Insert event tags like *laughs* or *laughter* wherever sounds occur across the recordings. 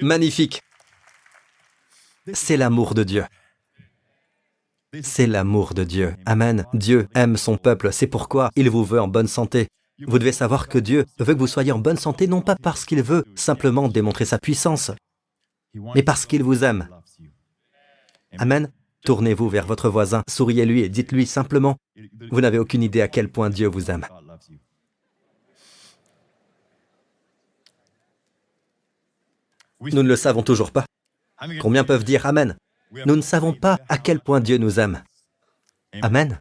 Magnifique. C'est l'amour de Dieu. C'est l'amour de Dieu. Amen. Dieu aime son peuple, c'est pourquoi il vous veut en bonne santé. Vous devez savoir que Dieu veut que vous soyez en bonne santé, non pas parce qu'il veut simplement démontrer sa puissance, mais parce qu'il vous aime. Amen. Tournez-vous vers votre voisin, souriez-lui et dites-lui simplement, vous n'avez aucune idée à quel point Dieu vous aime. Nous ne le savons toujours pas. Combien peuvent dire Amen Nous ne savons pas à quel point Dieu nous aime. Amen.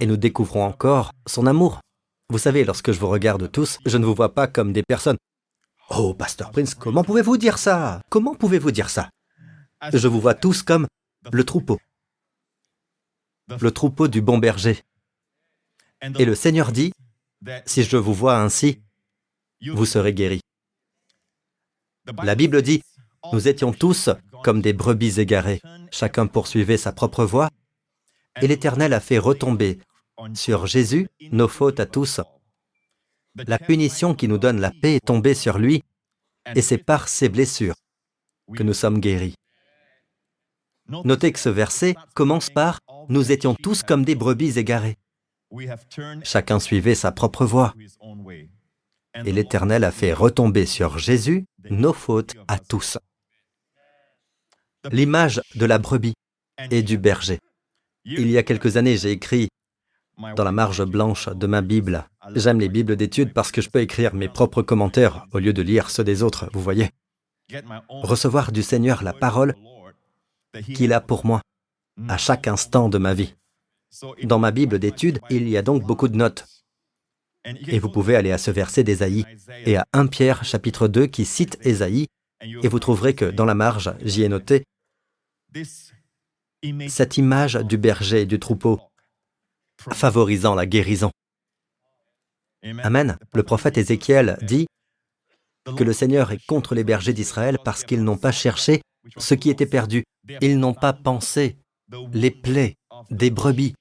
Et nous découvrons encore son amour. Vous savez, lorsque je vous regarde tous, je ne vous vois pas comme des personnes. Oh, Pasteur Prince, comment pouvez-vous dire ça? Comment pouvez-vous dire ça? Je vous vois tous comme le troupeau. Le troupeau du bon berger. Et le Seigneur dit, si je vous vois ainsi, vous serez guéris. La Bible dit, nous étions tous comme des brebis égarées, chacun poursuivait sa propre voie, et l'Éternel a fait retomber sur Jésus nos fautes à tous. La punition qui nous donne la paix est tombée sur lui, et c'est par ses blessures que nous sommes guéris. Notez que ce verset commence par ⁇ Nous étions tous comme des brebis égarées ⁇ Chacun suivait sa propre voie. Et l'Éternel a fait retomber sur Jésus nos fautes à tous. L'image de la brebis et du berger. Il y a quelques années, j'ai écrit dans la marge blanche de ma Bible. J'aime les Bibles d'études parce que je peux écrire mes propres commentaires au lieu de lire ceux des autres, vous voyez. Recevoir du Seigneur la parole qu'il a pour moi à chaque instant de ma vie. Dans ma Bible d'études, il y a donc beaucoup de notes. Et vous pouvez aller à ce verset d'Ésaïe et à 1 Pierre chapitre 2 qui cite Ésaïe, et vous trouverez que dans la marge, j'y ai noté cette image du berger et du troupeau favorisant la guérison. Amen. Le prophète Ézéchiel dit que le Seigneur est contre les bergers d'Israël parce qu'ils n'ont pas cherché ce qui était perdu. Ils n'ont pas pensé les plaies des brebis.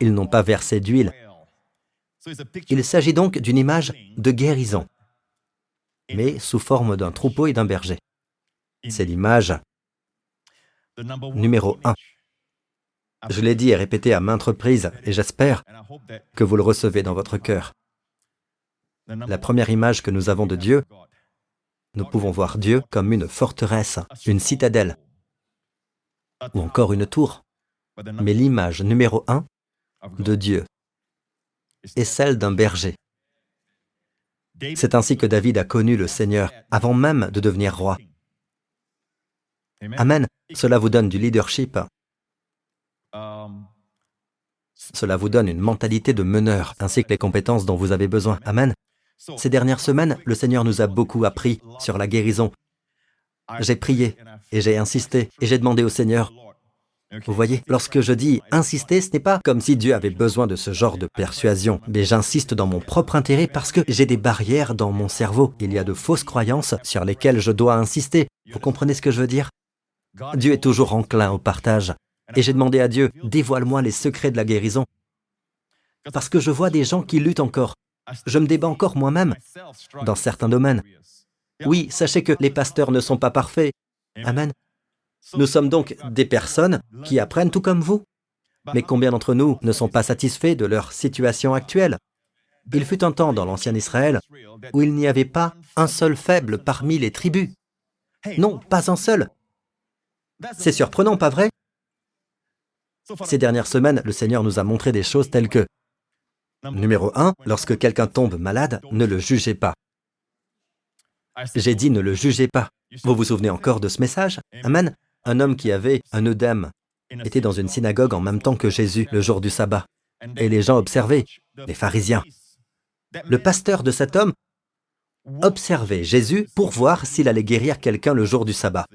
Ils n'ont pas versé d'huile. Il s'agit donc d'une image de guérison, mais sous forme d'un troupeau et d'un berger. C'est l'image numéro un. Je l'ai dit et répété à maintes reprises, et j'espère que vous le recevez dans votre cœur. La première image que nous avons de Dieu, nous pouvons voir Dieu comme une forteresse, une citadelle, ou encore une tour. Mais l'image numéro un de Dieu est celle d'un berger. C'est ainsi que David a connu le Seigneur avant même de devenir roi. Amen. Cela vous donne du leadership. Cela vous donne une mentalité de meneur ainsi que les compétences dont vous avez besoin. Amen. Ces dernières semaines, le Seigneur nous a beaucoup appris sur la guérison. J'ai prié et j'ai insisté et j'ai demandé au Seigneur, vous voyez, lorsque je dis insister, ce n'est pas comme si Dieu avait besoin de ce genre de persuasion, mais j'insiste dans mon propre intérêt parce que j'ai des barrières dans mon cerveau. Il y a de fausses croyances sur lesquelles je dois insister. Vous comprenez ce que je veux dire? Dieu est toujours enclin au partage. Et j'ai demandé à Dieu, dévoile-moi les secrets de la guérison. Parce que je vois des gens qui luttent encore. Je me débat encore moi-même dans certains domaines. Oui, sachez que les pasteurs ne sont pas parfaits. Amen. Nous sommes donc des personnes qui apprennent tout comme vous. Mais combien d'entre nous ne sont pas satisfaits de leur situation actuelle? Il fut un temps dans l'ancien Israël où il n'y avait pas un seul faible parmi les tribus. Non, pas un seul. C'est surprenant, pas vrai? Ces dernières semaines, le Seigneur nous a montré des choses telles que Numéro 1, lorsque quelqu'un tombe malade, ne le jugez pas. J'ai dit ne le jugez pas. Vous vous souvenez encore de ce message? Amen. Un homme qui avait un œdème était dans une synagogue en même temps que Jésus le jour du sabbat. Et les gens observaient, les pharisiens. Le pasteur de cet homme observait Jésus pour voir s'il allait guérir quelqu'un le jour du sabbat.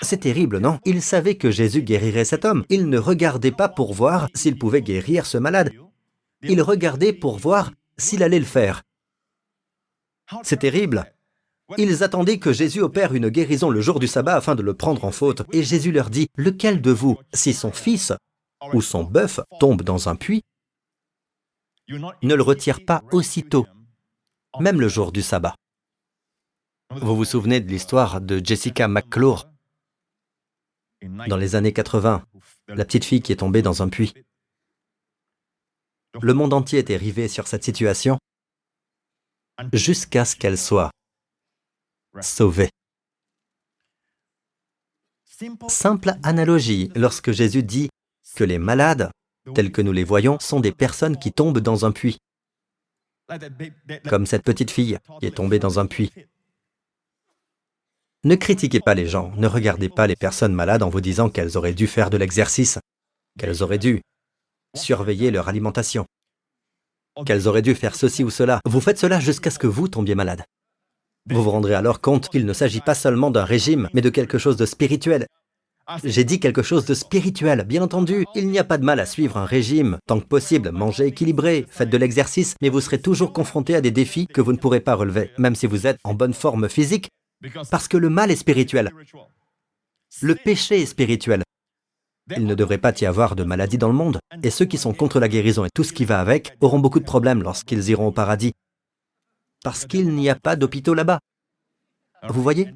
C'est terrible, non? Il savait que Jésus guérirait cet homme. Il ne regardait pas pour voir s'il pouvait guérir ce malade. Il regardait pour voir s'il allait le faire. C'est terrible. Ils attendaient que Jésus opère une guérison le jour du sabbat afin de le prendre en faute. Et Jésus leur dit, lequel de vous, si son fils ou son bœuf tombe dans un puits, ne le retire pas aussitôt, même le jour du sabbat? Vous vous souvenez de l'histoire de Jessica McClure? Dans les années 80, la petite fille qui est tombée dans un puits. Le monde entier était rivé sur cette situation jusqu'à ce qu'elle soit sauvée. Simple analogie lorsque Jésus dit que les malades, tels que nous les voyons, sont des personnes qui tombent dans un puits, comme cette petite fille qui est tombée dans un puits. Ne critiquez pas les gens, ne regardez pas les personnes malades en vous disant qu'elles auraient dû faire de l'exercice, qu'elles auraient dû surveiller leur alimentation, qu'elles auraient dû faire ceci ou cela. Vous faites cela jusqu'à ce que vous tombiez malade. Vous vous rendrez alors compte qu'il ne s'agit pas seulement d'un régime, mais de quelque chose de spirituel. J'ai dit quelque chose de spirituel, bien entendu. Il n'y a pas de mal à suivre un régime. Tant que possible, mangez équilibré, faites de l'exercice, mais vous serez toujours confronté à des défis que vous ne pourrez pas relever, même si vous êtes en bonne forme physique, parce que le mal est spirituel. Le péché est spirituel. Il ne devrait pas y avoir de maladie dans le monde, et ceux qui sont contre la guérison et tout ce qui va avec auront beaucoup de problèmes lorsqu'ils iront au paradis parce qu'il n'y a pas d'hôpitaux là-bas. Vous voyez?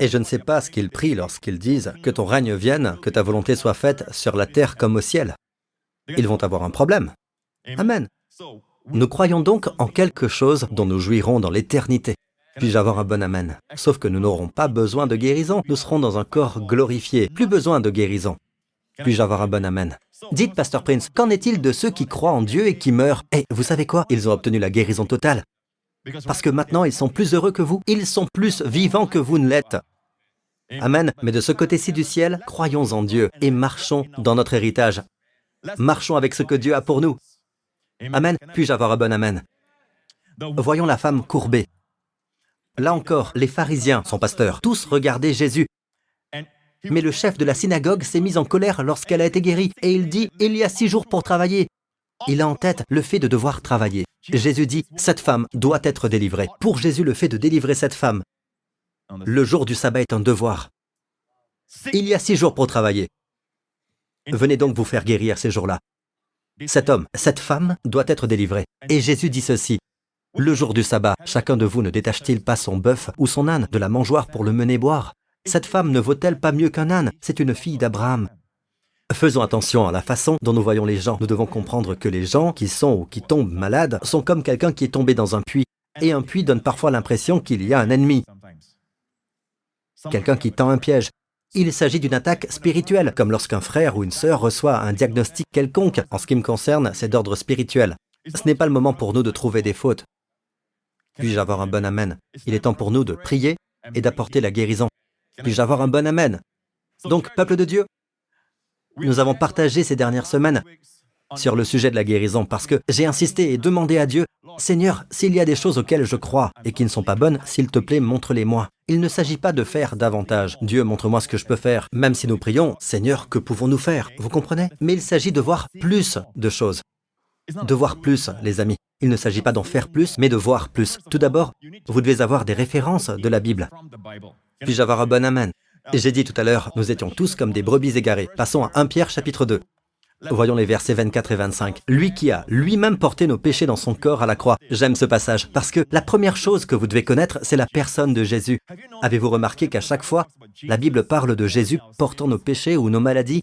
Et je ne sais pas ce qu'ils prient lorsqu'ils disent que ton règne vienne, que ta volonté soit faite sur la terre comme au ciel. Ils vont avoir un problème. Amen. Nous croyons donc en quelque chose dont nous jouirons dans l'éternité. Puis-je avoir un bon Amen? Sauf que nous n'aurons pas besoin de guérison, nous serons dans un corps glorifié, plus besoin de guérison. Puis-je avoir un bon Amen? Dites, Pasteur Prince, qu'en est-il de ceux qui croient en Dieu et qui meurent? Et vous savez quoi? Ils ont obtenu la guérison totale. Parce que maintenant, ils sont plus heureux que vous, ils sont plus vivants que vous ne l'êtes. Amen. Mais de ce côté-ci du ciel, croyons en Dieu et marchons dans notre héritage. Marchons avec ce que Dieu a pour nous. Amen. Puis-je avoir un bon Amen? Voyons la femme courbée. Là encore, les pharisiens, son pasteur, tous regardaient Jésus. Mais le chef de la synagogue s'est mis en colère lorsqu'elle a été guérie, et il dit, il y a six jours pour travailler. Il a en tête le fait de devoir travailler. Jésus dit, cette femme doit être délivrée. Pour Jésus, le fait de délivrer cette femme, le jour du sabbat est un devoir. Il y a six jours pour travailler. Venez donc vous faire guérir ces jours-là. Cet homme, cette femme doit être délivrée. Et Jésus dit ceci. Le jour du sabbat, chacun de vous ne détache-t-il pas son bœuf ou son âne de la mangeoire pour le mener boire? Cette femme ne vaut-elle pas mieux qu'un âne? C'est une fille d'Abraham. Faisons attention à la façon dont nous voyons les gens. Nous devons comprendre que les gens qui sont ou qui tombent malades sont comme quelqu'un qui est tombé dans un puits. Et un puits donne parfois l'impression qu'il y a un ennemi. Quelqu'un qui tend un piège. Il s'agit d'une attaque spirituelle, comme lorsqu'un frère ou une sœur reçoit un diagnostic quelconque. En ce qui me concerne, c'est d'ordre spirituel. Ce n'est pas le moment pour nous de trouver des fautes. Puis-je avoir un bon Amen? Il est temps pour nous de prier et d'apporter la guérison. Puis-je avoir un bon Amen? Donc, peuple de Dieu, nous avons partagé ces dernières semaines sur le sujet de la guérison parce que j'ai insisté et demandé à Dieu, Seigneur, s'il y a des choses auxquelles je crois et qui ne sont pas bonnes, s'il te plaît, montre-les-moi. Il ne s'agit pas de faire davantage. Dieu, montre-moi ce que je peux faire. Même si nous prions, Seigneur, que pouvons-nous faire? Vous comprenez? Mais il s'agit de voir plus de choses. De voir plus, les amis. Il ne s'agit pas d'en faire plus, mais de voir plus. Tout d'abord, vous devez avoir des références de la Bible. Puis-je avoir un bon Amen? J'ai dit tout à l'heure, nous étions tous comme des brebis égarées. Passons à 1 Pierre chapitre 2. Voyons les versets 24 et 25. Lui qui a lui-même porté nos péchés dans son corps à la croix. J'aime ce passage parce que la première chose que vous devez connaître, c'est la personne de Jésus. Avez-vous remarqué qu'à chaque fois, la Bible parle de Jésus portant nos péchés ou nos maladies?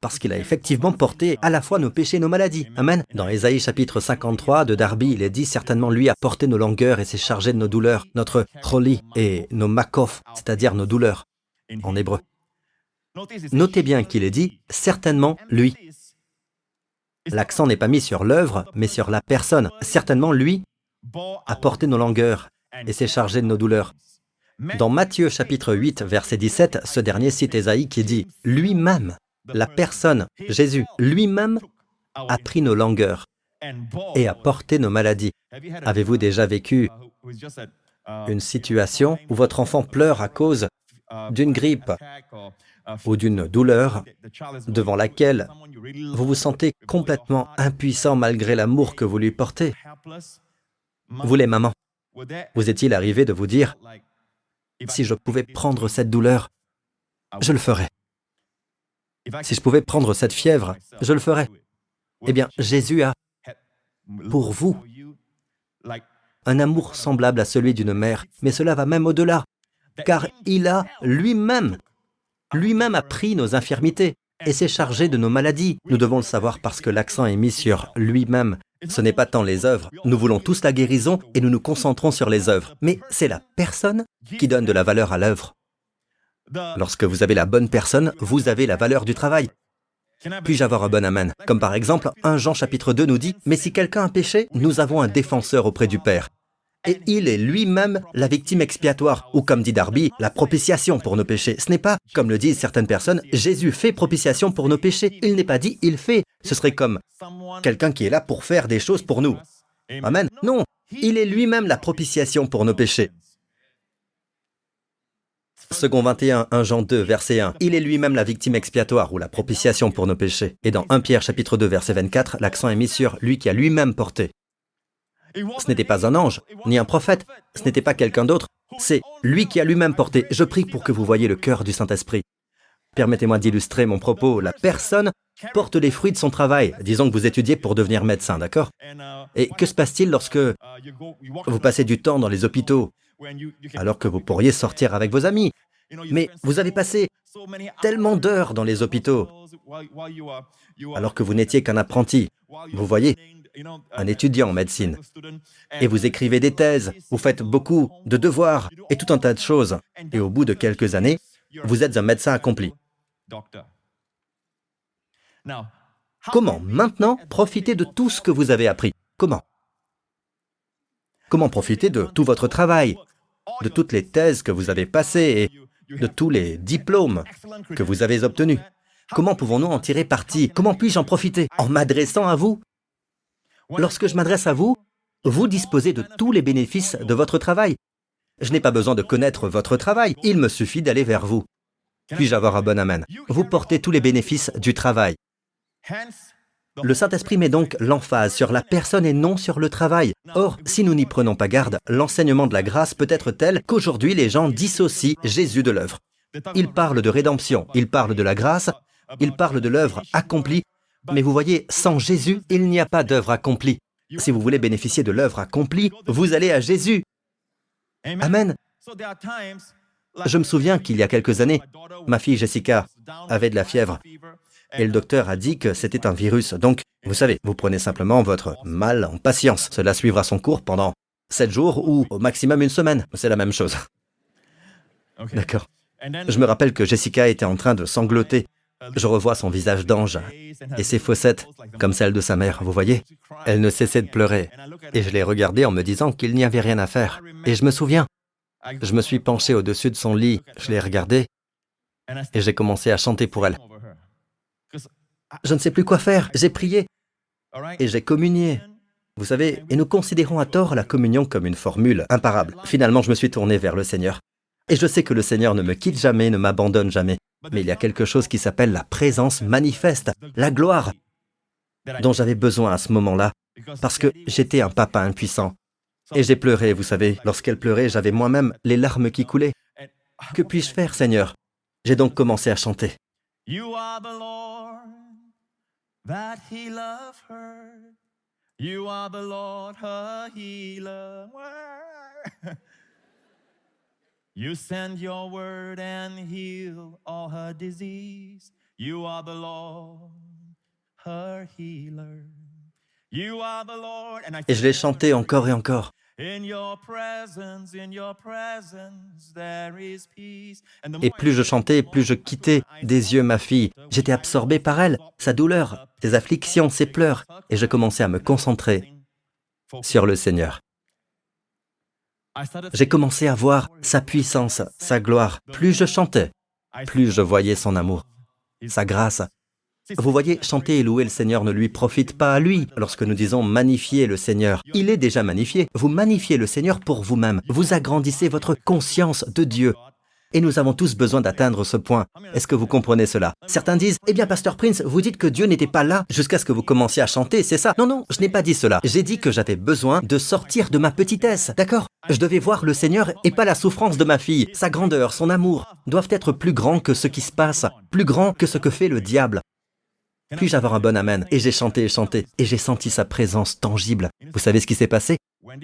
Parce qu'il a effectivement porté à la fois nos péchés et nos maladies. Amen. Dans Ésaïe chapitre 53 de Darby, il est dit certainement lui a porté nos langueurs et s'est chargé de nos douleurs, notre choli et nos makof, c'est-à-dire nos douleurs en hébreu. Notez bien qu'il est dit certainement lui. L'accent n'est pas mis sur l'œuvre, mais sur la personne. Certainement lui a porté nos langueurs et s'est chargé de nos douleurs. Dans Matthieu chapitre 8, verset 17, ce dernier cite Ésaïe qui dit Lui-même, la personne, Jésus, lui-même a pris nos langueurs et a porté nos maladies. Avez-vous déjà vécu une situation où votre enfant pleure à cause d'une grippe ou d'une douleur devant laquelle vous vous sentez complètement impuissant malgré l'amour que vous lui portez. Vous les mamans, vous est-il arrivé de vous dire, si je pouvais prendre cette douleur, je le ferais. Si je pouvais prendre cette fièvre, je le ferais. Eh bien, Jésus a, pour vous, un amour semblable à celui d'une mère, mais cela va même au-delà, car il a lui-même, lui-même a pris nos infirmités et s'est chargé de nos maladies. Nous devons le savoir parce que l'accent est mis sur lui-même. Ce n'est pas tant les œuvres. Nous voulons tous la guérison et nous nous concentrons sur les œuvres. Mais c'est la personne qui donne de la valeur à l'œuvre. Lorsque vous avez la bonne personne, vous avez la valeur du travail. Puis-je avoir un bon amen? Comme par exemple, 1 Jean chapitre 2 nous dit, Mais si quelqu'un a péché, nous avons un défenseur auprès du Père. Et il est lui-même la victime expiatoire, ou comme dit Darby, la propitiation pour nos péchés. Ce n'est pas, comme le disent certaines personnes, Jésus fait propitiation pour nos péchés. Il n'est pas dit, il fait. Ce serait comme quelqu'un qui est là pour faire des choses pour nous. Amen. Non, il est lui-même la propitiation pour nos péchés. Second 21, 1 Jean 2, verset 1. Il est lui-même la victime expiatoire ou la propitiation pour nos péchés. Et dans 1 Pierre chapitre 2, verset 24, l'accent est mis sur lui qui a lui-même porté. Ce n'était pas un ange, ni un prophète, ce n'était pas quelqu'un d'autre, c'est lui qui a lui-même porté. Je prie pour que vous voyez le cœur du Saint-Esprit. Permettez-moi d'illustrer mon propos. La personne porte les fruits de son travail. Disons que vous étudiez pour devenir médecin, d'accord? Et que se passe-t-il lorsque vous passez du temps dans les hôpitaux alors que vous pourriez sortir avec vos amis? Mais vous avez passé tellement d'heures dans les hôpitaux alors que vous n'étiez qu'un apprenti. Vous voyez, un étudiant en médecine. Et vous écrivez des thèses, vous faites beaucoup de devoirs et tout un tas de choses. Et au bout de quelques années, vous êtes un médecin accompli. Comment maintenant profiter de tout ce que vous avez appris? Comment? Comment profiter de tout votre travail, de toutes les thèses que vous avez passées et de tous les diplômes que vous avez obtenus? Comment pouvons-nous en tirer parti? Comment puis-je en profiter? En m'adressant à vous Lorsque je m'adresse à vous, vous disposez de tous les bénéfices de votre travail. Je n'ai pas besoin de connaître votre travail, il me suffit d'aller vers vous. Puis-je avoir un bon amen? Vous portez tous les bénéfices du travail. Le Saint-Esprit met donc l'emphase sur la personne et non sur le travail. Or, si nous n'y prenons pas garde, l'enseignement de la grâce peut être tel qu'aujourd'hui les gens dissocient Jésus de l'œuvre. Ils parlent de rédemption, ils parlent de la grâce, ils parlent de l'œuvre accomplie, mais vous voyez, sans Jésus, il n'y a pas d'œuvre accomplie. Si vous voulez bénéficier de l'œuvre accomplie, vous allez à Jésus. Amen. Je me souviens qu'il y a quelques années, ma fille Jessica avait de la fièvre et le docteur a dit que c'était un virus. Donc, vous savez, vous prenez simplement votre mal en patience. Cela suivra son cours pendant sept jours ou au maximum une semaine. C'est la même chose. D'accord. Je me rappelle que Jessica était en train de sangloter. Je revois son visage d'ange et ses fossettes, comme celles de sa mère, vous voyez Elle ne cessait de pleurer. Et je l'ai regardée en me disant qu'il n'y avait rien à faire. Et je me souviens, je me suis penché au-dessus de son lit, je l'ai regardée et j'ai commencé à chanter pour elle. Je ne sais plus quoi faire. J'ai prié et j'ai communié. Vous savez, et nous considérons à tort la communion comme une formule imparable. Finalement, je me suis tourné vers le Seigneur. Et je sais que le Seigneur ne me quitte jamais, ne m'abandonne jamais. Mais il y a quelque chose qui s'appelle la présence manifeste, la gloire, dont j'avais besoin à ce moment-là, parce que j'étais un papa impuissant. Et j'ai pleuré, vous savez. Lorsqu'elle pleurait, j'avais moi-même les larmes qui coulaient. Que puis-je faire, Seigneur? J'ai donc commencé à chanter. that he loved her. You are the Lord, her healer. *laughs* you send your word and heal all her disease. You are the Lord, her healer. You are the Lord. And I et je l'ai chanté encore et encore. Et plus je chantais, plus je quittais des yeux ma fille. J'étais absorbé par elle, sa douleur, ses afflictions, ses pleurs, et je commençais à me concentrer sur le Seigneur. J'ai commencé à voir sa puissance, sa gloire. Plus je chantais, plus je voyais son amour, sa grâce, vous voyez, chanter et louer le Seigneur ne lui profite pas à lui. Lorsque nous disons magnifier le Seigneur, il est déjà magnifié. Vous magnifiez le Seigneur pour vous-même. Vous agrandissez votre conscience de Dieu. Et nous avons tous besoin d'atteindre ce point. Est-ce que vous comprenez cela? Certains disent, eh bien, Pasteur Prince, vous dites que Dieu n'était pas là jusqu'à ce que vous commenciez à chanter, c'est ça? Non, non, je n'ai pas dit cela. J'ai dit que j'avais besoin de sortir de ma petitesse, d'accord? Je devais voir le Seigneur et pas la souffrance de ma fille. Sa grandeur, son amour doivent être plus grands que ce qui se passe, plus grands que ce que fait le diable. Puis-je avoir un bon amen? Et j'ai chanté et chanté, et j'ai senti sa présence tangible. Vous savez ce qui s'est passé?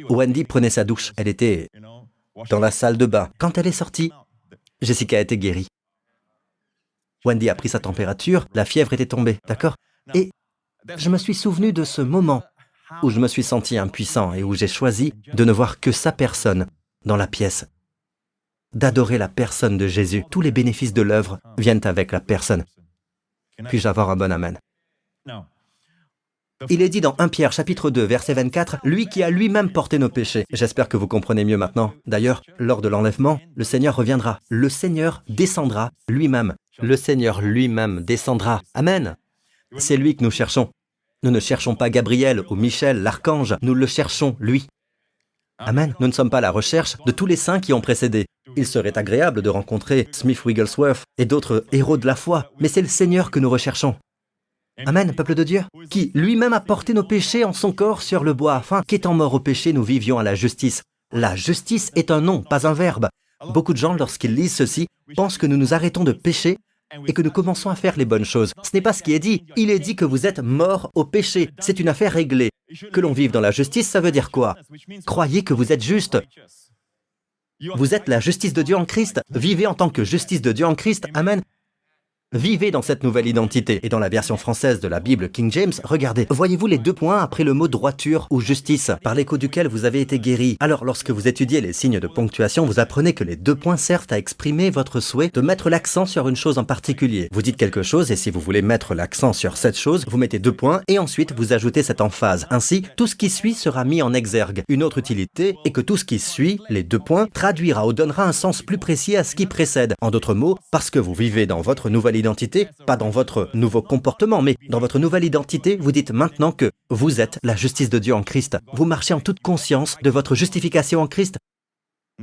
Wendy prenait sa douche. Elle était dans la salle de bain. Quand elle est sortie, Jessica était guérie. Wendy a pris sa température, la fièvre était tombée, d'accord? Et je me suis souvenu de ce moment où je me suis senti impuissant et où j'ai choisi de ne voir que sa personne dans la pièce, d'adorer la personne de Jésus. Tous les bénéfices de l'œuvre viennent avec la personne. Puis-je avoir un bon Amen? Il est dit dans 1 Pierre chapitre 2 verset 24, lui qui a lui-même porté nos péchés. J'espère que vous comprenez mieux maintenant. D'ailleurs, lors de l'enlèvement, le Seigneur reviendra. Le Seigneur descendra lui-même. Le Seigneur lui-même descendra. Amen. C'est lui que nous cherchons. Nous ne cherchons pas Gabriel ou Michel, l'archange, nous le cherchons, lui. Amen. Nous ne sommes pas à la recherche de tous les saints qui ont précédé. Il serait agréable de rencontrer Smith Wigglesworth et d'autres héros de la foi, mais c'est le Seigneur que nous recherchons. Amen, peuple de Dieu, qui lui-même a porté nos péchés en son corps sur le bois, afin qu'étant mort au péché, nous vivions à la justice. La justice est un nom, pas un verbe. Beaucoup de gens, lorsqu'ils lisent ceci, pensent que nous nous arrêtons de pécher et que nous commençons à faire les bonnes choses. Ce n'est pas ce qui est dit. Il est dit que vous êtes mort au péché. C'est une affaire réglée. Que l'on vive dans la justice, ça veut dire quoi? Croyez que vous êtes juste. Vous êtes la justice de Dieu en Christ. Vivez en tant que justice de Dieu en Christ. Amen. Vivez dans cette nouvelle identité. Et dans la version française de la Bible King James, regardez, voyez-vous les deux points après le mot droiture ou justice, par l'écho duquel vous avez été guéri. Alors lorsque vous étudiez les signes de ponctuation, vous apprenez que les deux points servent à exprimer votre souhait de mettre l'accent sur une chose en particulier. Vous dites quelque chose et si vous voulez mettre l'accent sur cette chose, vous mettez deux points et ensuite vous ajoutez cette emphase. Ainsi, tout ce qui suit sera mis en exergue. Une autre utilité est que tout ce qui suit, les deux points, traduira ou donnera un sens plus précis à ce qui précède. En d'autres mots, parce que vous vivez dans votre nouvelle pas dans votre nouveau comportement, mais dans votre nouvelle identité, vous dites maintenant que vous êtes la justice de Dieu en Christ. Vous marchez en toute conscience de votre justification en Christ.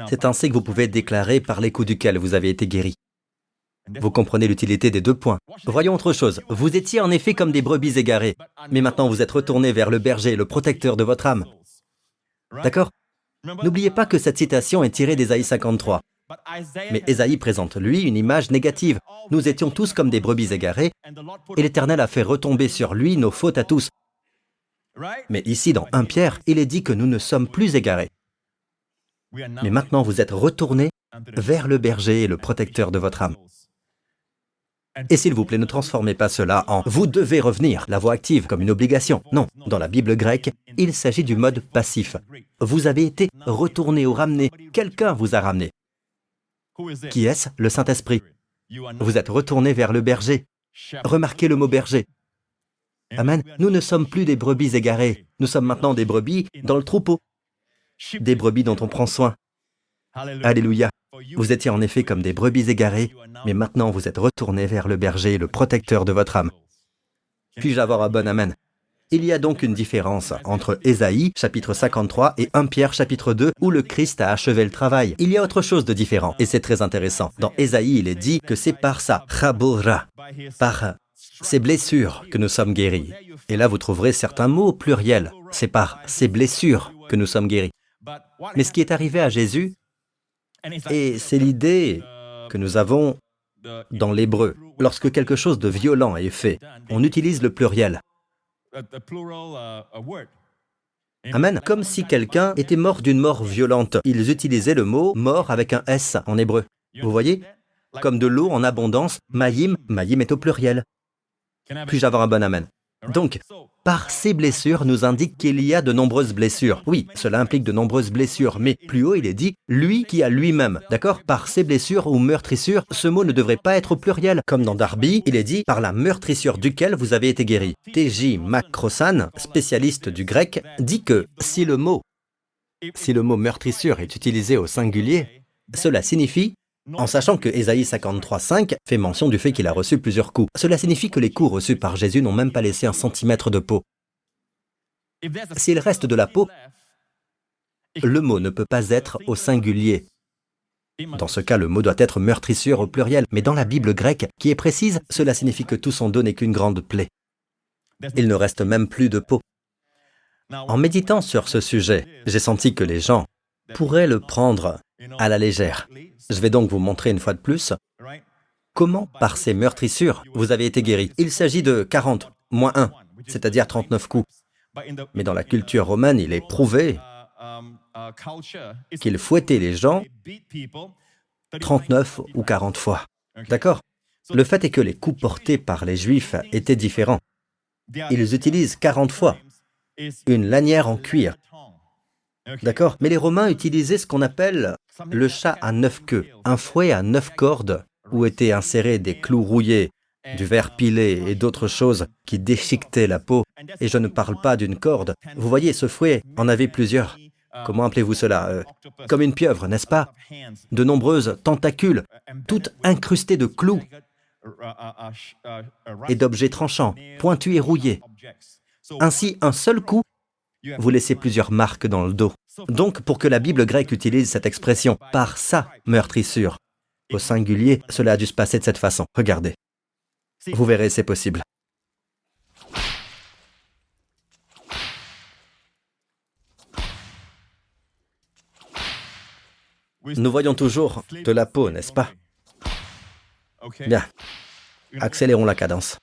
C'est ainsi que vous pouvez déclarer par l'écho duquel vous avez été guéri. Vous comprenez l'utilité des deux points. Voyons autre chose. Vous étiez en effet comme des brebis égarées, mais maintenant vous êtes retourné vers le berger, le protecteur de votre âme. D'accord? N'oubliez pas que cette citation est tirée d'Ésaïe 53. Mais Ésaïe présente, lui, une image négative. Nous étions tous comme des brebis égarées, et l'Éternel a fait retomber sur lui nos fautes à tous. Mais ici, dans 1 Pierre, il est dit que nous ne sommes plus égarés. Mais maintenant, vous êtes retournés vers le berger et le protecteur de votre âme. Et s'il vous plaît, ne transformez pas cela en vous devez revenir, la voix active, comme une obligation. Non, dans la Bible grecque, il s'agit du mode passif. Vous avez été retourné ou ramené, quelqu'un vous a ramené. Qui est-ce? Le Saint-Esprit. Vous êtes retourné vers le berger. Remarquez le mot berger. Amen. Nous ne sommes plus des brebis égarées. Nous sommes maintenant des brebis dans le troupeau. Des brebis dont on prend soin. Alléluia. Vous étiez en effet comme des brebis égarées, mais maintenant vous êtes retourné vers le berger, le protecteur de votre âme. Puis-je avoir un bon Amen? Il y a donc une différence entre Ésaïe chapitre 53 et 1 Pierre chapitre 2 où le Christ a achevé le travail. Il y a autre chose de différent et c'est très intéressant. Dans Ésaïe, il est dit que c'est par sa chabora, par ses blessures que nous sommes guéris. Et là, vous trouverez certains mots pluriels. C'est par ses blessures que nous sommes guéris. Mais ce qui est arrivé à Jésus, et c'est l'idée que nous avons dans l'hébreu, lorsque quelque chose de violent est fait, on utilise le pluriel. Uh, Amen. Comme si quelqu'un était mort d'une mort violente. Ils utilisaient le mot mort avec un S en hébreu. Vous voyez? Comme de l'eau en abondance, Mayim, Mayim est au pluriel. Puis-je avoir un bon Amen? Donc, par ces blessures nous indique qu'il y a de nombreuses blessures. Oui, cela implique de nombreuses blessures, mais plus haut il est dit lui qui a lui-même. D'accord? Par ces blessures ou meurtrissures, ce mot ne devrait pas être au pluriel. Comme dans Darby, il est dit par la meurtrissure duquel vous avez été guéri. T.J. Macrosan, spécialiste du grec, dit que si le mot si le mot meurtrissure est utilisé au singulier, cela signifie en sachant que Ésaïe 53.5 fait mention du fait qu'il a reçu plusieurs coups. Cela signifie que les coups reçus par Jésus n'ont même pas laissé un centimètre de peau. S'il reste de la peau, le mot ne peut pas être au singulier. Dans ce cas, le mot doit être meurtrissure au pluriel, mais dans la Bible grecque, qui est précise, cela signifie que tout son dos n'est qu'une grande plaie. Il ne reste même plus de peau. En méditant sur ce sujet, j'ai senti que les gens pourraient le prendre à la légère. Je vais donc vous montrer une fois de plus comment, par ces meurtrissures, vous avez été guéri. Il s'agit de 40 moins 1, c'est-à-dire 39 coups. Mais dans la culture romaine, il est prouvé qu'il fouettait les gens 39 ou 40 fois. D'accord? Le fait est que les coups portés par les Juifs étaient différents. Ils utilisent 40 fois une lanière en cuir. D'accord Mais les Romains utilisaient ce qu'on appelle le chat à neuf queues, un fouet à neuf cordes où étaient insérés des clous rouillés, du verre pilé et d'autres choses qui déchiquetaient la peau. Et je ne parle pas d'une corde. Vous voyez, ce fouet en avait plusieurs. Comment appelez-vous cela euh, Comme une pieuvre, n'est-ce pas? De nombreuses tentacules, toutes incrustées de clous et d'objets tranchants, pointus et rouillés. Ainsi, un seul coup, vous laissez plusieurs marques dans le dos. Donc, pour que la Bible grecque utilise cette expression par sa meurtrissure, au singulier, cela a dû se passer de cette façon. Regardez. Vous verrez, c'est possible. Nous voyons toujours de la peau, n'est-ce pas? Bien. Accélérons la cadence.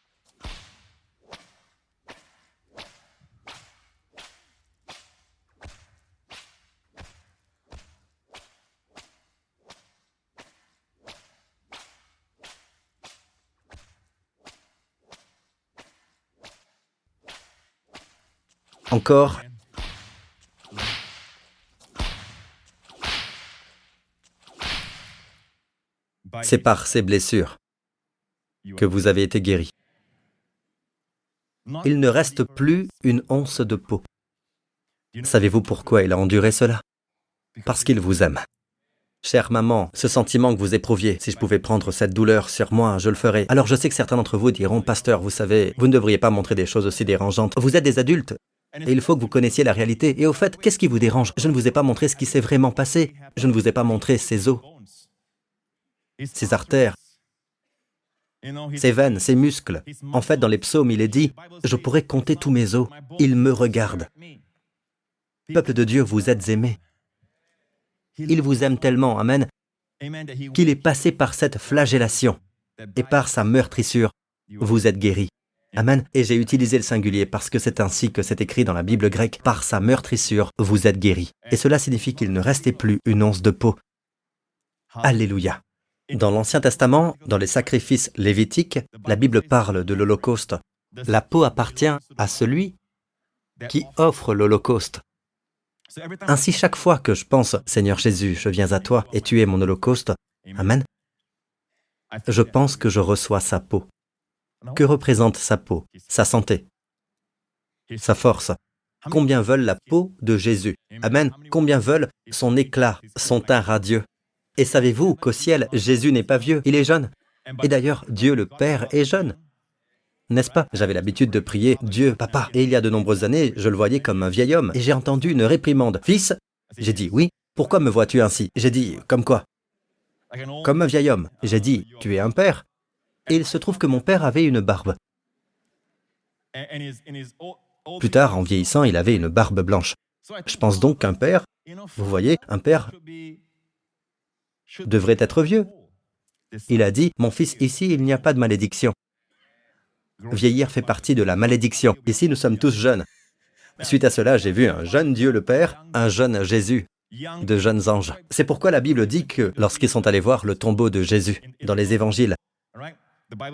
Encore. C'est par ces blessures que vous avez été guéri. Il ne reste plus une once de peau. Savez-vous pourquoi il a enduré cela? Parce qu'il vous aime. Chère maman, ce sentiment que vous éprouviez, si je pouvais prendre cette douleur sur moi, je le ferais. Alors je sais que certains d'entre vous diront, Pasteur, vous savez, vous ne devriez pas montrer des choses aussi dérangeantes. Vous êtes des adultes, et il faut que vous connaissiez la réalité. Et au fait, qu'est-ce qui vous dérange? Je ne vous ai pas montré ce qui s'est vraiment passé. Je ne vous ai pas montré ces os, ces artères, ces veines, ces muscles. En fait, dans les psaumes, il est dit, je pourrais compter tous mes os. Ils me regardent. Peuple de Dieu, vous êtes aimés. Il vous aime tellement, Amen, qu'il est passé par cette flagellation et par sa meurtrissure, vous êtes guéris. Amen. Et j'ai utilisé le singulier parce que c'est ainsi que c'est écrit dans la Bible grecque. Par sa meurtrissure, vous êtes guéris. Et cela signifie qu'il ne restait plus une once de peau. Alléluia. Dans l'Ancien Testament, dans les sacrifices lévitiques, la Bible parle de l'Holocauste. La peau appartient à celui qui offre l'Holocauste. Ainsi, chaque fois que je pense, Seigneur Jésus, je viens à toi et tu es mon Holocauste, Amen, je pense que je reçois sa peau. Que représente sa peau Sa santé, sa force? Combien veulent la peau de Jésus? Amen. Combien veulent son éclat, son teint radieux? Et savez-vous qu'au ciel, Jésus n'est pas vieux, il est jeune? Et d'ailleurs, Dieu le Père est jeune. N'est-ce pas? J'avais l'habitude de prier Dieu, papa. Et il y a de nombreuses années, je le voyais comme un vieil homme. Et j'ai entendu une réprimande. Fils J'ai dit oui. Pourquoi me vois-tu ainsi? J'ai dit comme quoi? Comme un vieil homme. J'ai dit tu es un père et il se trouve que mon père avait une barbe. Plus tard, en vieillissant, il avait une barbe blanche. Je pense donc qu'un père, vous voyez, un père devrait être vieux. Il a dit, mon fils, ici, il n'y a pas de malédiction. Vieillir fait partie de la malédiction. Ici, nous sommes tous jeunes. Suite à cela, j'ai vu un jeune Dieu le Père, un jeune Jésus, de jeunes anges. C'est pourquoi la Bible dit que lorsqu'ils sont allés voir le tombeau de Jésus dans les évangiles,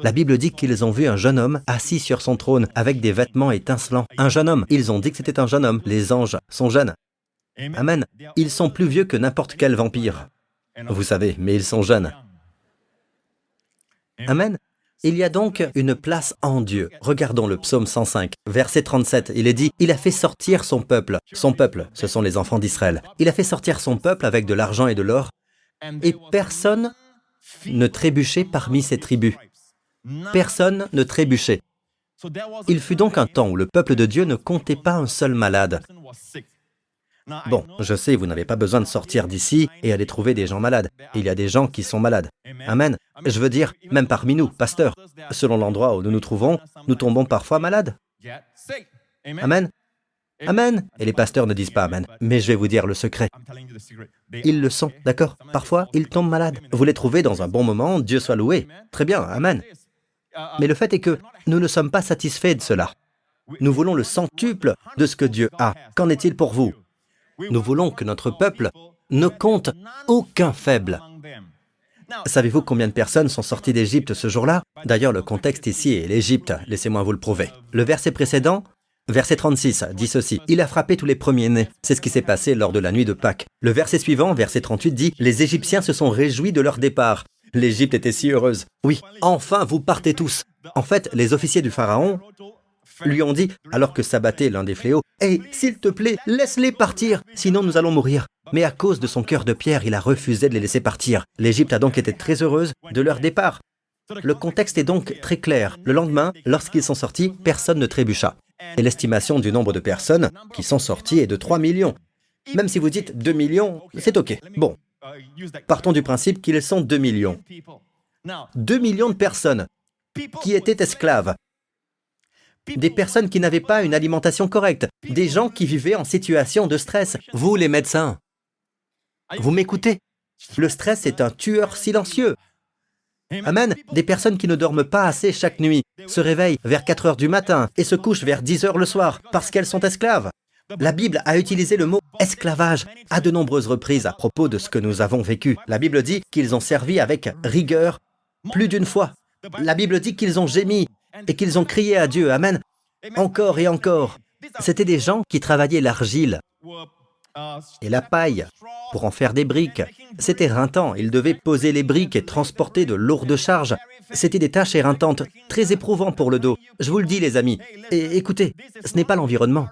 la Bible dit qu'ils ont vu un jeune homme assis sur son trône avec des vêtements étincelants. Un jeune homme. Ils ont dit que c'était un jeune homme. Les anges sont jeunes. Amen. Ils sont plus vieux que n'importe quel vampire. Vous savez, mais ils sont jeunes. Amen. Il y a donc une place en Dieu. Regardons le psaume 105, verset 37. Il est dit, Il a fait sortir son peuple. Son peuple, ce sont les enfants d'Israël. Il a fait sortir son peuple avec de l'argent et de l'or, et personne ne trébuchait parmi ses tribus. Personne ne trébuchait. Il fut donc un temps où le peuple de Dieu ne comptait pas un seul malade. Bon, je sais, vous n'avez pas besoin de sortir d'ici et aller trouver des gens malades. Il y a des gens qui sont malades. Amen. Je veux dire, même parmi nous, pasteurs, selon l'endroit où nous nous trouvons, nous tombons parfois malades. Amen. Amen. Et les pasteurs ne disent pas Amen. Mais je vais vous dire le secret. Ils le sont, d'accord? Parfois, ils tombent malades. Vous les trouvez dans un bon moment, Dieu soit loué. Très bien, Amen. Mais le fait est que Nous ne sommes pas satisfaits de cela. Nous voulons le centuple de ce que Dieu a. Qu'en est-il pour vous? Nous voulons que notre peuple ne compte aucun faible. Savez-vous combien de personnes sont sorties d'Égypte ce jour-là? D'ailleurs, le contexte ici est l'Égypte, laissez-moi vous le prouver. Le verset précédent, verset 36, dit ceci, Il a frappé tous les premiers-nés. C'est ce qui s'est passé lors de la nuit de Pâques. Le verset suivant, verset 38, dit, Les Égyptiens se sont réjouis de leur départ. L'Égypte était si heureuse. Oui, enfin, vous partez tous. En fait, les officiers du Pharaon lui ont dit, alors que s'abattait l'un des fléaux, Hé, s'il te plaît, laisse-les partir, sinon nous allons mourir. Mais à cause de son cœur de pierre, il a refusé de les laisser partir. L'Égypte a donc été très heureuse de leur départ. Le contexte est donc très clair. Le lendemain, lorsqu'ils sont sortis, personne ne trébucha. Et l'estimation du nombre de personnes qui sont sorties est de 3 millions. Même si vous dites 2 millions, c'est OK. Bon, partons du principe qu'ils sont 2 millions. 2 millions de personnes qui étaient esclaves. Des personnes qui n'avaient pas une alimentation correcte. Des gens qui vivaient en situation de stress. Vous, les médecins, vous m'écoutez? Le stress est un tueur silencieux. Amen. Des personnes qui ne dorment pas assez chaque nuit, se réveillent vers 4 heures du matin et se couchent vers 10 heures le soir parce qu'elles sont esclaves. La Bible a utilisé le mot esclavage à de nombreuses reprises à propos de ce que nous avons vécu. La Bible dit qu'ils ont servi avec rigueur plus d'une fois. La Bible dit qu'ils ont gémi et qu'ils ont crié à Dieu. Amen. Encore et encore. C'étaient des gens qui travaillaient l'argile et la paille pour en faire des briques. C'était éreintant, ils devaient poser les briques et transporter de lourdes charges. C'était des tâches éreintantes, très éprouvantes pour le dos. Je vous le dis les amis. Écoutez, ce n'est pas l'environnement.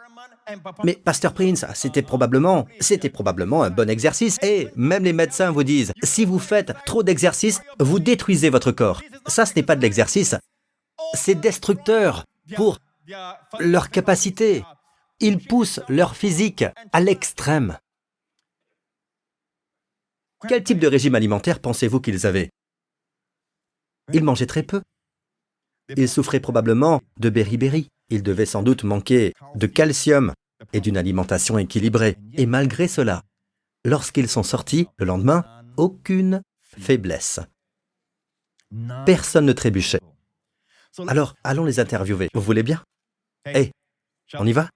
Mais Pasteur Prince, c'était probablement, c'était probablement un bon exercice. Et même les médecins vous disent, si vous faites trop d'exercices, vous détruisez votre corps. Ça, ce n'est pas de l'exercice. C'est destructeur pour leur capacité. Ils poussent leur physique à l'extrême. Quel type de régime alimentaire pensez-vous qu'ils avaient? Ils mangeaient très peu. Ils souffraient probablement de beriberi. Ils devaient sans doute manquer de calcium et d'une alimentation équilibrée. Et malgré cela, lorsqu'ils sont sortis le lendemain, aucune faiblesse. Personne ne trébuchait. Alors, allons les interviewer. Vous voulez bien? Hé, on y va?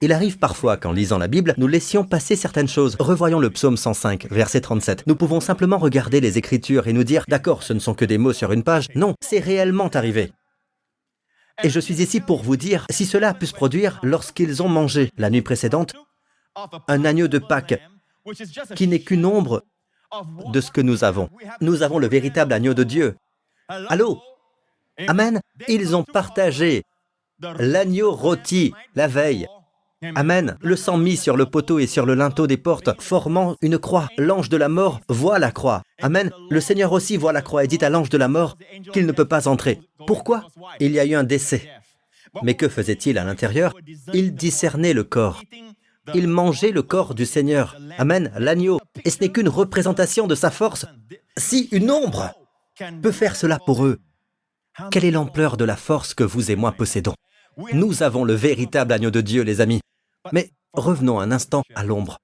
Il arrive parfois qu'en lisant la Bible, nous laissions passer certaines choses. Revoyons le psaume 105, verset 37. Nous pouvons simplement regarder les Écritures et nous dire, d'accord, ce ne sont que des mots sur une page. Non, c'est réellement arrivé. Et je suis ici pour vous dire, si cela a pu se produire lorsqu'ils ont mangé la nuit précédente un agneau de Pâques, qui n'est qu'une ombre de ce que nous avons. Nous avons le véritable agneau de Dieu. Allô? Amen. Ils ont partagé l'agneau rôti la veille Amen. Le sang mis sur le poteau et sur le linteau des portes, formant une croix. L'ange de la mort voit la croix. Amen. Le Seigneur aussi voit la croix et dit à l'ange de la mort qu'il ne peut pas entrer. Pourquoi? Il y a eu un décès. Mais que faisait-il à l'intérieur? Il discernait le corps. Il mangeait le corps du Seigneur. Amen, l'agneau. Et ce n'est qu'une représentation de sa force. Si une ombre peut faire cela pour eux, quelle est l'ampleur de la force que vous et moi possédons? Nous avons le véritable agneau de Dieu, les amis. Mais revenons un instant à l'ombre.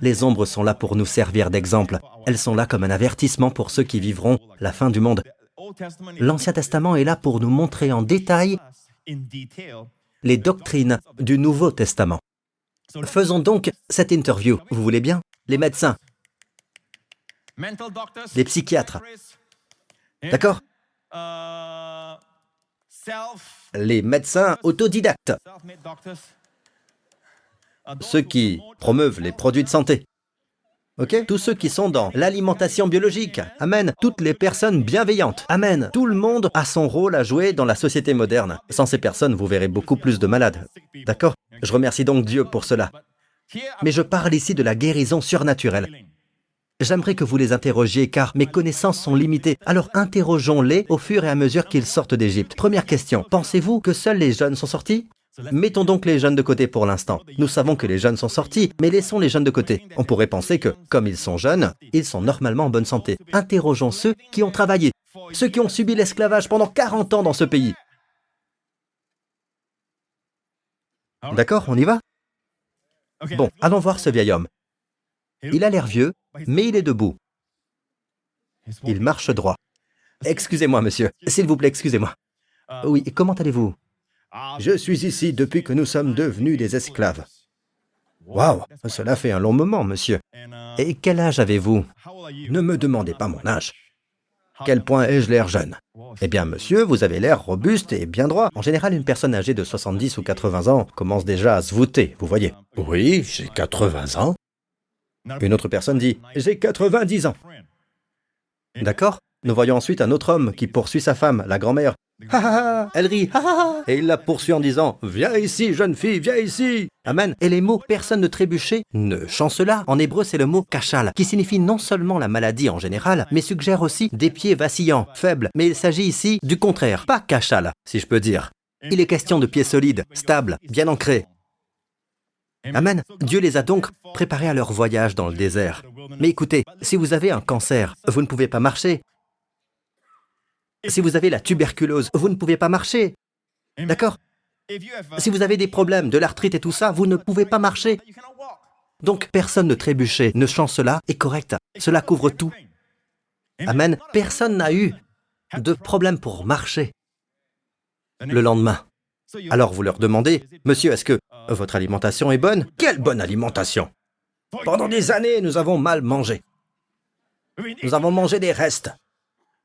Les ombres sont là pour nous servir d'exemple. Elles sont là comme un avertissement pour ceux qui vivront la fin du monde. L'Ancien Testament est là pour nous montrer en détail les doctrines du Nouveau Testament. Faisons donc cette interview. Vous voulez bien? Les médecins, les psychiatres, d'accord? Les médecins autodidactes, ceux qui promeuvent les produits de santé. Ok? Tous ceux qui sont dans l'alimentation biologique. Amen. Toutes les personnes bienveillantes. Amen. Tout le monde a son rôle à jouer dans la société moderne. Sans ces personnes, vous verrez beaucoup plus de malades. D'accord? Je remercie donc Dieu pour cela. Mais je parle ici de la guérison surnaturelle. J'aimerais que vous les interrogiez car mes connaissances sont limitées. Alors interrogeons-les au fur et à mesure qu'ils sortent d'Égypte. Première question. Pensez-vous que seuls les jeunes sont sortis? Mettons donc les jeunes de côté pour l'instant. Nous savons que les jeunes sont sortis, mais laissons les jeunes de côté. On pourrait penser que, comme ils sont jeunes, ils sont normalement en bonne santé. Interrogeons ceux qui ont travaillé, ceux qui ont subi l'esclavage pendant 40 ans dans ce pays. D'accord, on y va? Bon, allons voir ce vieil homme. Il a l'air vieux, mais il est debout. Il marche droit. Excusez-moi, monsieur. S'il vous plaît, excusez-moi. Oui, comment allez-vous? Je suis ici depuis que nous sommes devenus des esclaves. Waouh, cela fait un long moment, monsieur. Et quel âge avez-vous? Ne me demandez pas mon âge. Quel point ai-je l'air jeune? Eh bien, monsieur, vous avez l'air robuste et bien droit. En général, une personne âgée de 70 ou 80 ans commence déjà à se voûter, vous voyez. Oui, j'ai 80 ans. Une autre personne dit J'ai 90 ans. D'accord? Nous voyons ensuite un autre homme qui poursuit sa femme, la grand-mère. *laughs* Elle rit, *laughs* Et il la poursuit en disant Viens ici, jeune fille, viens ici Amen. Et les mots personne ne trébucher, ne chancela, en hébreu c'est le mot kachal, qui signifie non seulement la maladie en général, mais suggère aussi des pieds vacillants, faibles. Mais il s'agit ici du contraire, pas kachal, si je peux dire. Il est question de pieds solides, stables, bien ancrés. Amen. Dieu les a donc préparés à leur voyage dans le désert. Mais écoutez, si vous avez un cancer, vous ne pouvez pas marcher. Si vous avez la tuberculose, vous ne pouvez pas marcher. D'accord Si vous avez des problèmes, de l'arthrite et tout ça, vous ne pouvez pas marcher. Donc personne ne trébuchait, ne cela est correct. Cela couvre tout. Amen. Personne n'a eu de problème pour marcher le lendemain. Alors vous leur demandez, Monsieur, est-ce que votre alimentation est bonne? Quelle bonne alimentation? Pendant des années, nous avons mal mangé. Nous avons mangé des restes.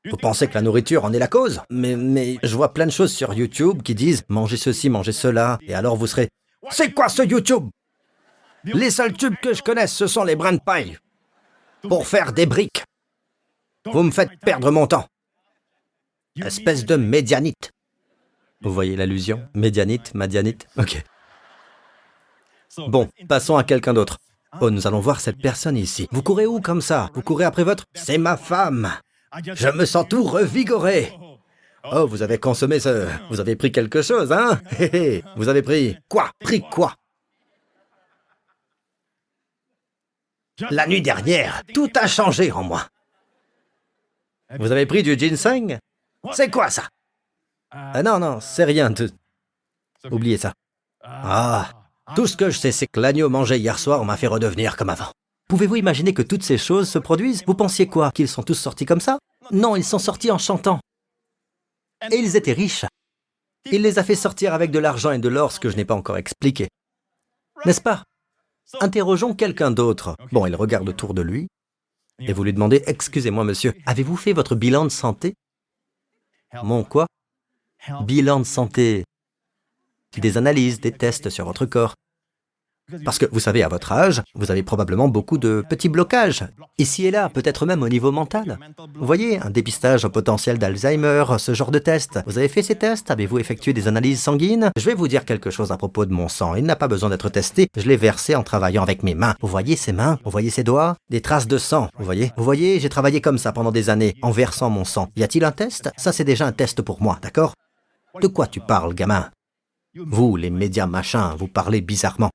Vous pensez que la nourriture en est la cause mais, je vois plein de choses sur YouTube qui disent mangez ceci, mangez cela, et alors vous serez. C'est quoi ce YouTube? Les seuls tubes que je connaisse, ce sont les brins de paille. Pour faire des briques. Vous me faites perdre mon temps. Espèce de médianite. Vous voyez l'allusion? Médianite, Madianite? Ok. Bon, passons à quelqu'un d'autre. Oh, nous allons voir cette personne ici. Vous courez où comme ça? Vous courez après votre... C'est ma femme. Je me sens tout revigoré. Oh, vous avez consommé ce... Vous avez pris quelque chose, hein? Vous avez pris... Quoi? Pris quoi? La nuit dernière, tout a changé en moi. Vous avez pris du ginseng? C'est quoi ça? Ah. Non, non, c'est rien. De... Oubliez ça. Ah, tout ce que je sais, c'est que l'agneau mangé hier soir m'a fait redevenir comme avant. Pouvez-vous imaginer que toutes ces choses se produisent? Vous pensiez quoi? Qu'ils sont tous sortis comme ça? Non, ils sont sortis en chantant. Et ils étaient riches. Il les a fait sortir avec de l'argent et de l'or, ce que je n'ai pas encore expliqué. N'est-ce pas? Interrogeons quelqu'un d'autre. Bon, il regarde autour de lui. Et vous lui demandez, excusez-moi monsieur, avez-vous fait votre bilan de santé Mon quoi? Bilan de santé, des analyses, des tests sur votre corps. Parce que vous savez, à votre âge, vous avez probablement beaucoup de petits blocages, ici et là, peut-être même au niveau mental. Vous voyez, un dépistage potentiel d'Alzheimer, ce genre de test. Vous avez fait ces tests? Avez-vous effectué des analyses sanguines? Je vais vous dire quelque chose à propos de mon sang. Il n'a pas besoin d'être testé. Je l'ai versé en travaillant avec mes mains. Vous voyez ces mains? Vous voyez ces doigts? Des traces de sang. Vous voyez? Vous voyez, j'ai travaillé comme ça pendant des années, en versant mon sang. Y a-t-il un test? Ça, c'est déjà un test pour moi, d'accord? De quoi tu parles, gamin? Vous, les médias machins, vous parlez bizarrement.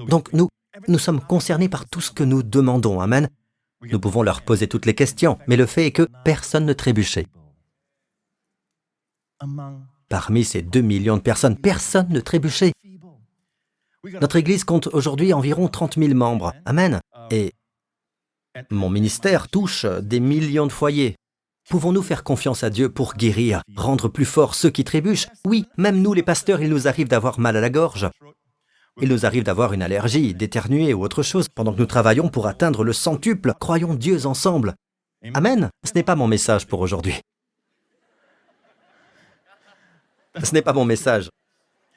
Donc nous, nous sommes concernés par tout ce que nous demandons, Amen. Nous pouvons leur poser toutes les questions, mais le fait est que personne ne trébuchait. Parmi ces deux millions de personnes, personne ne trébuchait. Notre Église compte aujourd'hui environ 30 000 membres. Amen. Et mon ministère touche des millions de foyers. Pouvons-nous faire confiance à Dieu pour guérir, rendre plus forts ceux qui trébuchent? Oui, même nous les pasteurs, il nous arrive d'avoir mal à la gorge. Il nous arrive d'avoir une allergie, d'éternuer ou autre chose pendant que nous travaillons pour atteindre le centuple. Croyons Dieu ensemble. Amen. Ce n'est pas mon message pour aujourd'hui. Ce n'est pas mon message.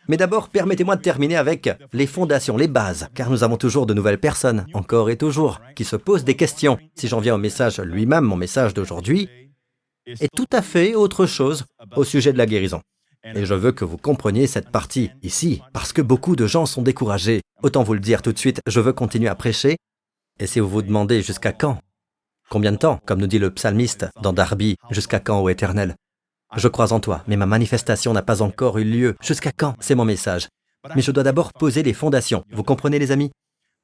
Mais d'abord, permettez-moi de terminer avec les fondations, les bases, car nous avons toujours de nouvelles personnes, encore et toujours, qui se posent des questions. Si j'en viens au message lui-même, mon message d'aujourd'hui, est tout à fait autre chose au sujet de la guérison. Et je veux que vous compreniez cette partie ici, parce que beaucoup de gens sont découragés. Autant vous le dire tout de suite, je veux continuer à prêcher. Et si vous vous demandez jusqu'à quand Combien de temps Comme nous dit le psalmiste dans Darby, jusqu'à quand, ô Éternel? Je crois en toi, mais ma manifestation n'a pas encore eu lieu. Jusqu'à quand? C'est mon message. Mais je dois d'abord poser les fondations. Vous comprenez les amis?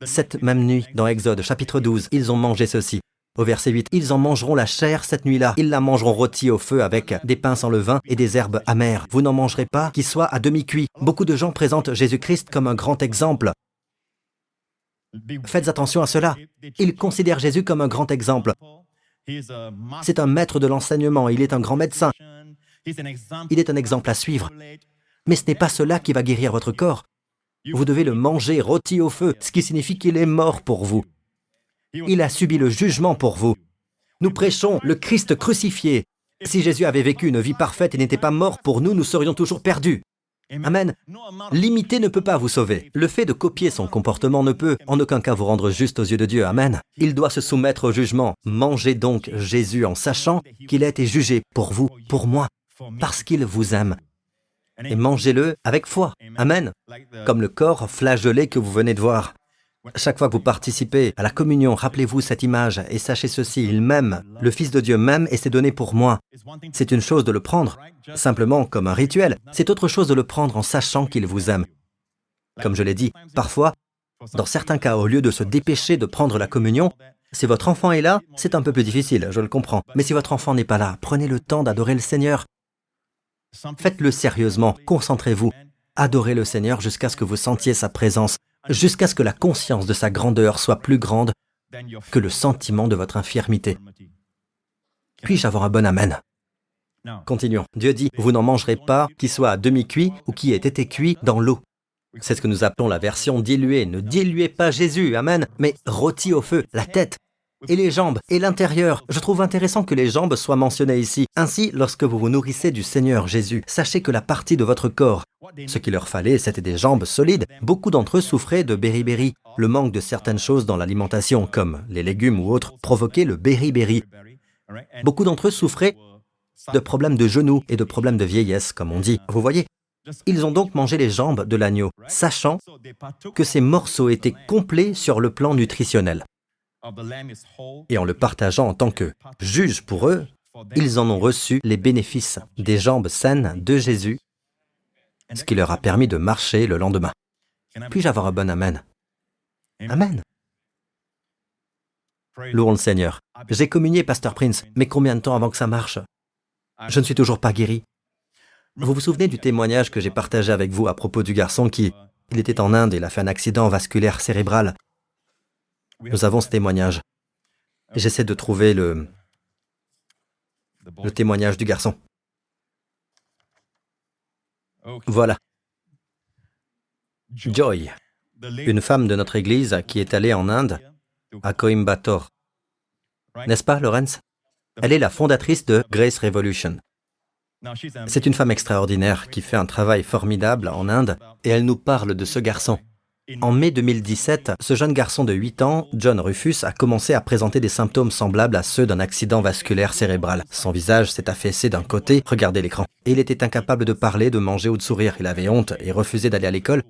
Cette même nuit, dans Exode chapitre 12, ils ont mangé ceci. Au verset 8, ils en mangeront la chair cette nuit-là. Ils la mangeront rôtie au feu avec des pains sans levain et des herbes amères. Vous n'en mangerez pas qui soit à demi cuit. Beaucoup de gens présentent Jésus-Christ comme un grand exemple. Faites attention à cela. Ils considèrent Jésus comme un grand exemple. C'est un maître de l'enseignement, il est un grand médecin. Il est un exemple à suivre. Mais ce n'est pas cela qui va guérir votre corps. Vous devez le manger rôti au feu, ce qui signifie qu'il est mort pour vous. Il a subi le jugement pour vous. Nous prêchons le Christ crucifié. Si Jésus avait vécu une vie parfaite et n'était pas mort pour nous, nous serions toujours perdus. Amen. L'imiter ne peut pas vous sauver. Le fait de copier son comportement ne peut en aucun cas vous rendre juste aux yeux de Dieu. Amen. Il doit se soumettre au jugement. Mangez donc Jésus en sachant qu'il a été jugé pour vous, pour moi, parce qu'il vous aime. Et mangez-le avec foi. Amen. Comme le corps flagellé que vous venez de voir. Chaque fois que vous participez à la communion, rappelez-vous cette image et sachez ceci, il m'aime, le Fils de Dieu m'aime et s'est donné pour moi. C'est une chose de le prendre, simplement comme un rituel, c'est autre chose de le prendre en sachant qu'il vous aime. Comme je l'ai dit, parfois, dans certains cas, au lieu de se dépêcher de prendre la communion, si votre enfant est là, c'est un peu plus difficile, je le comprends. Mais si votre enfant n'est pas là, prenez le temps d'adorer le Seigneur. Faites-le sérieusement, concentrez-vous. Adorez le Seigneur jusqu'à ce que vous sentiez sa présence jusqu'à ce que la conscience de sa grandeur soit plus grande que le sentiment de votre infirmité. Puis-je avoir un bon Amen Continuons. Dieu dit, vous n'en mangerez pas qui soit à demi-cuit ou qui ait été cuit dans l'eau. C'est ce que nous appelons la version diluée. Ne diluez pas Jésus, Amen, mais rôti au feu, la tête, et les jambes, et l'intérieur. Je trouve intéressant que les jambes soient mentionnées ici. Ainsi, lorsque vous vous nourrissez du Seigneur Jésus, sachez que la partie de votre corps, ce qu'il leur fallait, c'était des jambes solides. Beaucoup d'entre eux souffraient de beriberi. Le manque de certaines choses dans l'alimentation, comme les légumes ou autres, provoquait le beriberi. Beaucoup d'entre eux souffraient de problèmes de genoux et de problèmes de vieillesse, comme on dit. Vous voyez Ils ont donc mangé les jambes de l'agneau, sachant que ces morceaux étaient complets sur le plan nutritionnel et en le partageant en tant que juge pour eux, ils en ont reçu les bénéfices des jambes saines de Jésus, ce qui leur a permis de marcher le lendemain. Puis-je avoir un bon Amen? Amen. Louons le Seigneur. J'ai communié, Pasteur Prince, mais combien de temps avant que ça marche? Je ne suis toujours pas guéri. Vous vous souvenez du témoignage que j'ai partagé avec vous à propos du garçon qui, il était en Inde il a fait un accident vasculaire cérébral nous avons ce témoignage. J'essaie de trouver le, le témoignage du garçon. Voilà. Joy, une femme de notre église qui est allée en Inde, à Coimbatore. N'est-ce pas, Lawrence Elle est la fondatrice de Grace Revolution. C'est une femme extraordinaire qui fait un travail formidable en Inde et elle nous parle de ce garçon. En mai 2017, ce jeune garçon de 8 ans, John Rufus, a commencé à présenter des symptômes semblables à ceux d'un accident vasculaire cérébral. Son visage s'est affaissé d'un côté, regardez l'écran. Et il était incapable de parler, de manger ou de sourire. Il avait honte et refusait d'aller à l'école.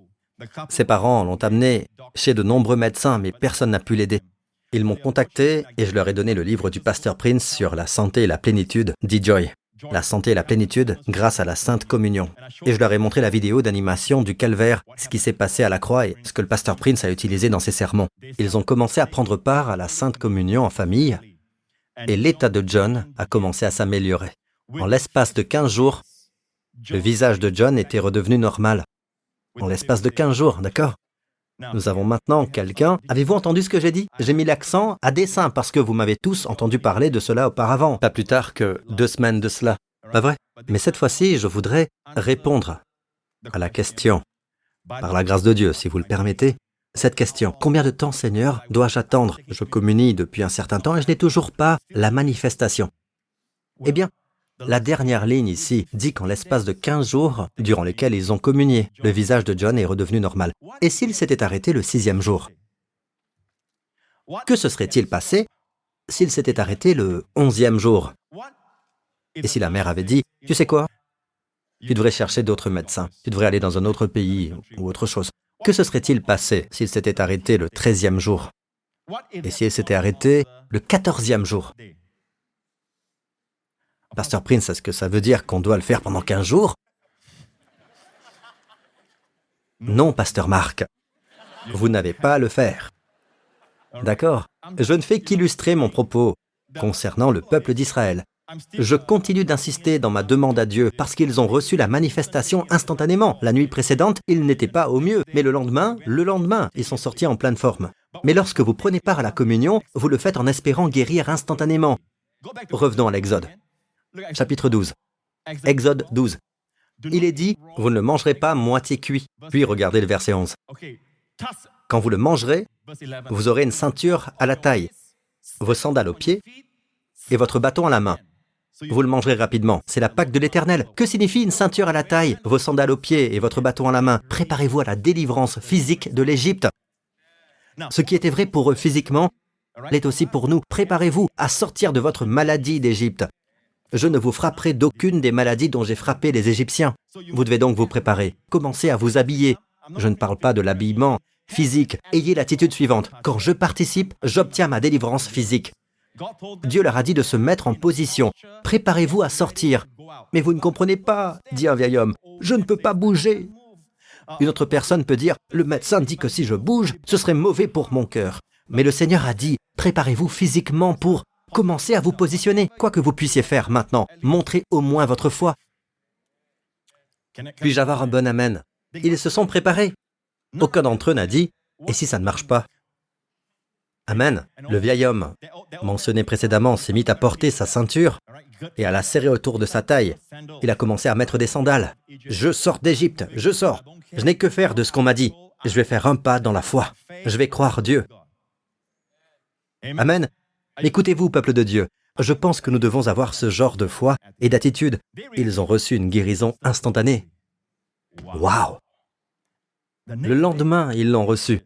Ses parents l'ont amené chez de nombreux médecins, mais personne n'a pu l'aider. Ils m'ont contacté et je leur ai donné le livre du pasteur Prince sur la santé et la plénitude, dit Joy la santé et la plénitude grâce à la Sainte Communion. Et je leur ai montré la vidéo d'animation du calvaire, ce qui s'est passé à la croix et ce que le pasteur Prince a utilisé dans ses sermons. Ils ont commencé à prendre part à la Sainte Communion en famille et l'état de John a commencé à s'améliorer. En l'espace de 15 jours, le visage de John était redevenu normal. En l'espace de 15 jours, d'accord? Nous avons maintenant quelqu'un. Avez-vous entendu ce que j'ai dit? J'ai mis l'accent à dessein parce que vous m'avez tous entendu parler de cela auparavant, pas plus tard que deux semaines de cela. Pas vrai? Mais cette fois-ci, je voudrais répondre à la question, par la grâce de Dieu, si vous le permettez, cette question. Combien de temps, Seigneur, dois-je attendre? Je communie depuis un certain temps et je n'ai toujours pas la manifestation. Eh bien, la dernière ligne ici dit qu'en l'espace de 15 jours, durant lesquels ils ont communié, le visage de John est redevenu normal. Et s'il s'était arrêté le sixième jour? Que se serait-il passé s'il s'était arrêté le onzième jour? Et si la mère avait dit, tu sais quoi? Tu devrais chercher d'autres médecins, tu devrais aller dans un autre pays ou autre chose. Que se serait-il passé s'il s'était arrêté le treizième jour? Et s'il s'était arrêté le quatorzième jour? Pasteur Prince, est-ce que ça veut dire qu'on doit le faire pendant 15 jours? Non, Pasteur Marc. Vous n'avez pas à le faire. D'accord? Je ne fais qu'illustrer mon propos concernant le peuple d'Israël. Je continue d'insister dans ma demande à Dieu parce qu'ils ont reçu la manifestation instantanément. La nuit précédente, ils n'étaient pas au mieux, mais le lendemain, le lendemain, ils sont sortis en pleine forme. Mais lorsque vous prenez part à la communion, vous le faites en espérant guérir instantanément. Revenons à l'Exode chapitre 12. Exode 12. Il est dit, vous ne le mangerez pas moitié cuit. Puis regardez le verset 11. Quand vous le mangerez, vous aurez une ceinture à la taille, vos sandales aux pieds et votre bâton à la main. Vous le mangerez rapidement. C'est la Pâque de l'Éternel. Que signifie une ceinture à la taille, vos sandales aux pieds et votre bâton à la main? Préparez-vous à la délivrance physique de l'Égypte. Ce qui était vrai pour eux physiquement l'est aussi pour nous. Préparez-vous à sortir de votre maladie d'Égypte. Je ne vous frapperai d'aucune des maladies dont j'ai frappé les Égyptiens. Vous devez donc vous préparer. Commencez à vous habiller. Je ne parle pas de l'habillement physique. Ayez l'attitude suivante. Quand je participe, j'obtiens ma délivrance physique. Dieu leur a dit de se mettre en position. Préparez-vous à sortir. Mais vous ne comprenez pas, dit un vieil homme. Je ne peux pas bouger. Une autre personne peut dire, le médecin dit que si je bouge, ce serait mauvais pour mon cœur. Mais le Seigneur a dit, préparez-vous physiquement pour commencer à vous positionner. Quoi que vous puissiez faire maintenant, montrez au moins votre foi. Puis-je avoir un bon Amen? Ils se sont préparés. Aucun d'entre eux n'a dit, et si ça ne marche pas Amen. Le vieil homme, mentionné précédemment, s'est mis à porter sa ceinture et à la serrer autour de sa taille. Il a commencé à mettre des sandales. Je sors d'Égypte, je sors. Je n'ai que faire de ce qu'on m'a dit. Je vais faire un pas dans la foi. Je vais croire Dieu. Amen. Écoutez-vous, peuple de Dieu. Je pense que nous devons avoir ce genre de foi et d'attitude. Ils ont reçu une guérison instantanée. Waouh Le lendemain, ils l'ont reçu.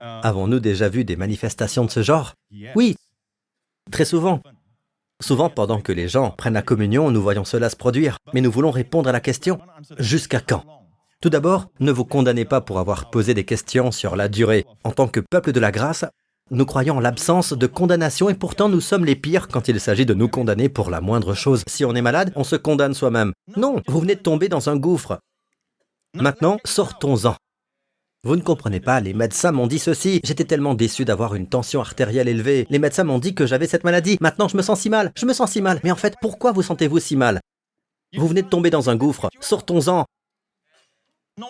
Avons-nous déjà vu des manifestations de ce genre? Oui, très souvent. Souvent, pendant que les gens prennent la communion, nous voyons cela se produire. Mais nous voulons répondre à la question, jusqu'à quand? Tout d'abord, ne vous condamnez pas pour avoir posé des questions sur la durée. En tant que peuple de la grâce, nous croyons en l'absence de condamnation et pourtant nous sommes les pires quand il s'agit de nous condamner pour la moindre chose. Si on est malade, on se condamne soi-même. Non, vous venez de tomber dans un gouffre. Maintenant, sortons-en. Vous ne comprenez pas, les médecins m'ont dit ceci. J'étais tellement déçu d'avoir une tension artérielle élevée. Les médecins m'ont dit que j'avais cette maladie. Maintenant, je me sens si mal. Je me sens si mal. Mais en fait, pourquoi vous sentez-vous si mal? Vous venez de tomber dans un gouffre. Sortons-en.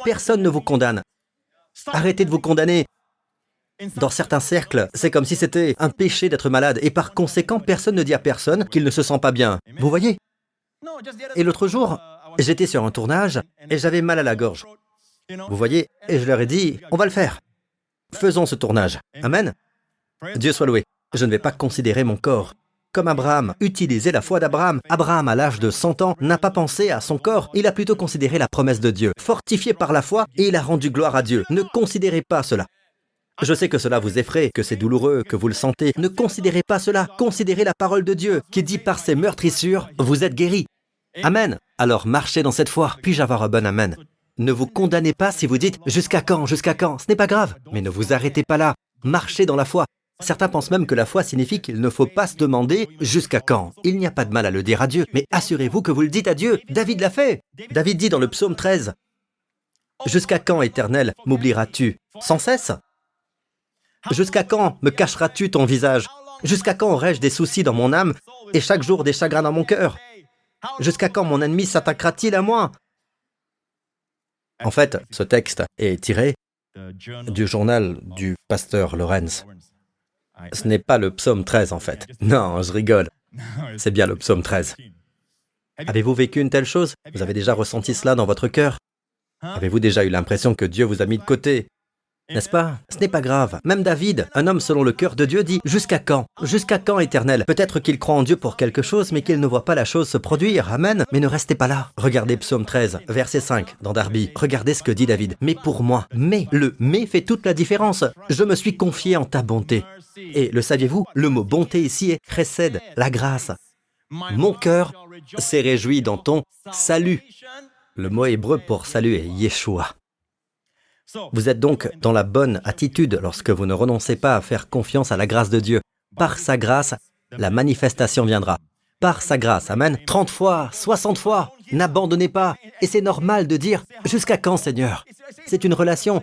Personne ne vous condamne. Arrêtez de vous condamner. Dans certains cercles, c'est comme si c'était un péché d'être malade et par conséquent, personne ne dit à personne qu'il ne se sent pas bien. Vous voyez? Et l'autre jour, j'étais sur un tournage et j'avais mal à la gorge. Vous voyez, et je leur ai dit, on va le faire. Faisons ce tournage. Amen. Dieu soit loué. Je ne vais pas considérer mon corps. Comme Abraham, utiliser la foi d'Abraham. Abraham, à l'âge de 100 ans, n'a pas pensé à son corps, il a plutôt considéré la promesse de Dieu. Fortifié par la foi, et il a rendu gloire à Dieu. Ne considérez pas cela. Je sais que cela vous effraie, que c'est douloureux, que vous le sentez. Ne considérez pas cela. Considérez la parole de Dieu, qui dit par ses meurtrissures, vous êtes guéris. Amen. Alors marchez dans cette foi. Puis-je avoir un bon Amen? Ne vous condamnez pas si vous dites jusqu'à quand, jusqu'à quand, ce n'est pas grave, mais ne vous arrêtez pas là, marchez dans la foi. Certains pensent même que la foi signifie qu'il ne faut pas se demander jusqu'à quand? Il n'y a pas de mal à le dire à Dieu, mais assurez-vous que vous le dites à Dieu. David l'a fait. David dit dans le psaume 13, Jusqu'à quand, Éternel, m'oublieras-tu Sans cesse Jusqu'à quand me cacheras-tu ton visage? Jusqu'à quand aurai-je des soucis dans mon âme et chaque jour des chagrins dans mon cœur? Jusqu'à quand mon ennemi s'attaquera-t-il à moi? En fait, ce texte est tiré du journal du pasteur Lorenz. Ce n'est pas le psaume 13 en fait. Non, je rigole. C'est bien le psaume 13. Avez-vous vécu une telle chose? Vous avez déjà ressenti cela dans votre cœur? Avez-vous déjà eu l'impression que Dieu vous a mis de côté? N'est-ce pas? Ce n'est pas grave. Même David, un homme selon le cœur de Dieu, dit Jusqu'à quand? Jusqu'à quand, éternel? Peut-être qu'il croit en Dieu pour quelque chose, mais qu'il ne voit pas la chose se produire. Amen. Mais ne restez pas là. Regardez Psaume 13, verset 5, dans Darby. Regardez ce que dit David. Mais pour moi, mais, le mais fait toute la différence. Je me suis confié en ta bonté. Et le saviez-vous? Le mot bonté ici est précède, la grâce. Mon cœur s'est réjoui dans ton salut. Le mot hébreu pour salut est Yeshua. Vous êtes donc dans la bonne attitude lorsque vous ne renoncez pas à faire confiance à la grâce de Dieu. Par sa grâce, la manifestation viendra. Par sa grâce, Amen. 30 fois, 60 fois, n'abandonnez pas. Et c'est normal de dire, jusqu'à quand Seigneur? C'est une relation.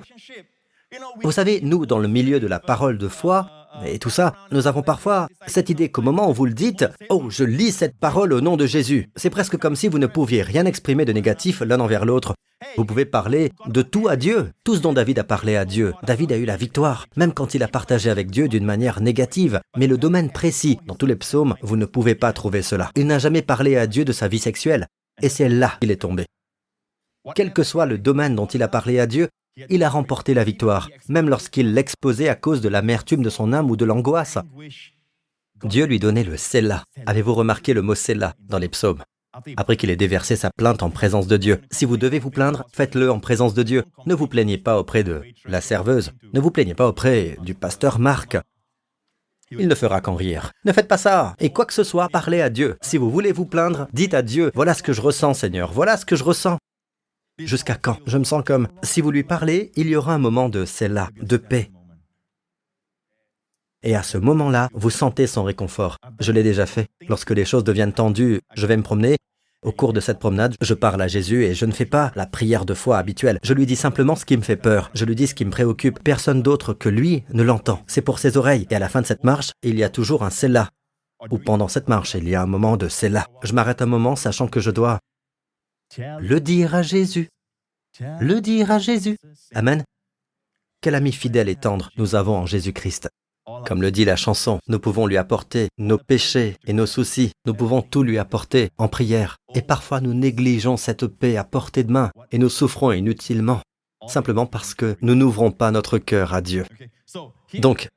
Vous savez, nous, dans le milieu de la parole de foi, Et tout ça, nous avons parfois cette idée qu'au moment où vous le dites, oh, je lis cette parole au nom de Jésus, c'est presque comme si vous ne pouviez rien exprimer de négatif l'un envers l'autre. Vous pouvez parler de tout à Dieu, tout ce dont David a parlé à Dieu. David a eu la victoire, même quand il a partagé avec Dieu d'une manière négative. Mais le domaine précis, dans tous les psaumes, vous ne pouvez pas trouver cela. Il n'a jamais parlé à Dieu de sa vie sexuelle. Et c'est là qu'il est tombé. Quel que soit le domaine dont il a parlé à Dieu, il a remporté la victoire, même lorsqu'il l'exposait à cause de l'amertume de son âme ou de l'angoisse. Dieu lui donnait le Selah. Avez-vous remarqué le mot Selah dans les psaumes? Après qu'il ait déversé sa plainte en présence de Dieu. Si vous devez vous plaindre, faites-le en présence de Dieu. Ne vous plaignez pas auprès de la serveuse. Ne vous plaignez pas auprès du pasteur Marc. Il ne fera qu'en rire. Ne faites pas ça. Et quoi que ce soit, parlez à Dieu. Si vous voulez vous plaindre, dites à Dieu, voilà ce que je ressens, Seigneur. Voilà ce que je ressens. Jusqu'à quand? Je me sens comme, si vous lui parlez, il y aura un moment de c'est là, de paix. Et à ce moment-là, vous sentez son réconfort. Je l'ai déjà fait. Lorsque les choses deviennent tendues, je vais me promener. Au cours de cette promenade, je parle à Jésus et je ne fais pas la prière de foi habituelle. Je lui dis simplement ce qui me fait peur. Je lui dis ce qui me préoccupe. Personne d'autre que lui ne l'entend. C'est pour ses oreilles. Et à la fin de cette marche, il y a toujours un c'est là. Ou pendant cette marche, il y a un moment de c'est là. Je m'arrête un moment sachant que je dois le dire à Jésus. Le dire à Jésus. Amen. Quel ami fidèle et tendre nous avons en Jésus-Christ. Comme le dit la chanson, nous pouvons lui apporter nos péchés et nos soucis, nous pouvons tout lui apporter en prière. Et parfois nous négligeons cette paix à portée de main et nous souffrons inutilement, simplement parce que nous n'ouvrons pas notre cœur à Dieu. Donc,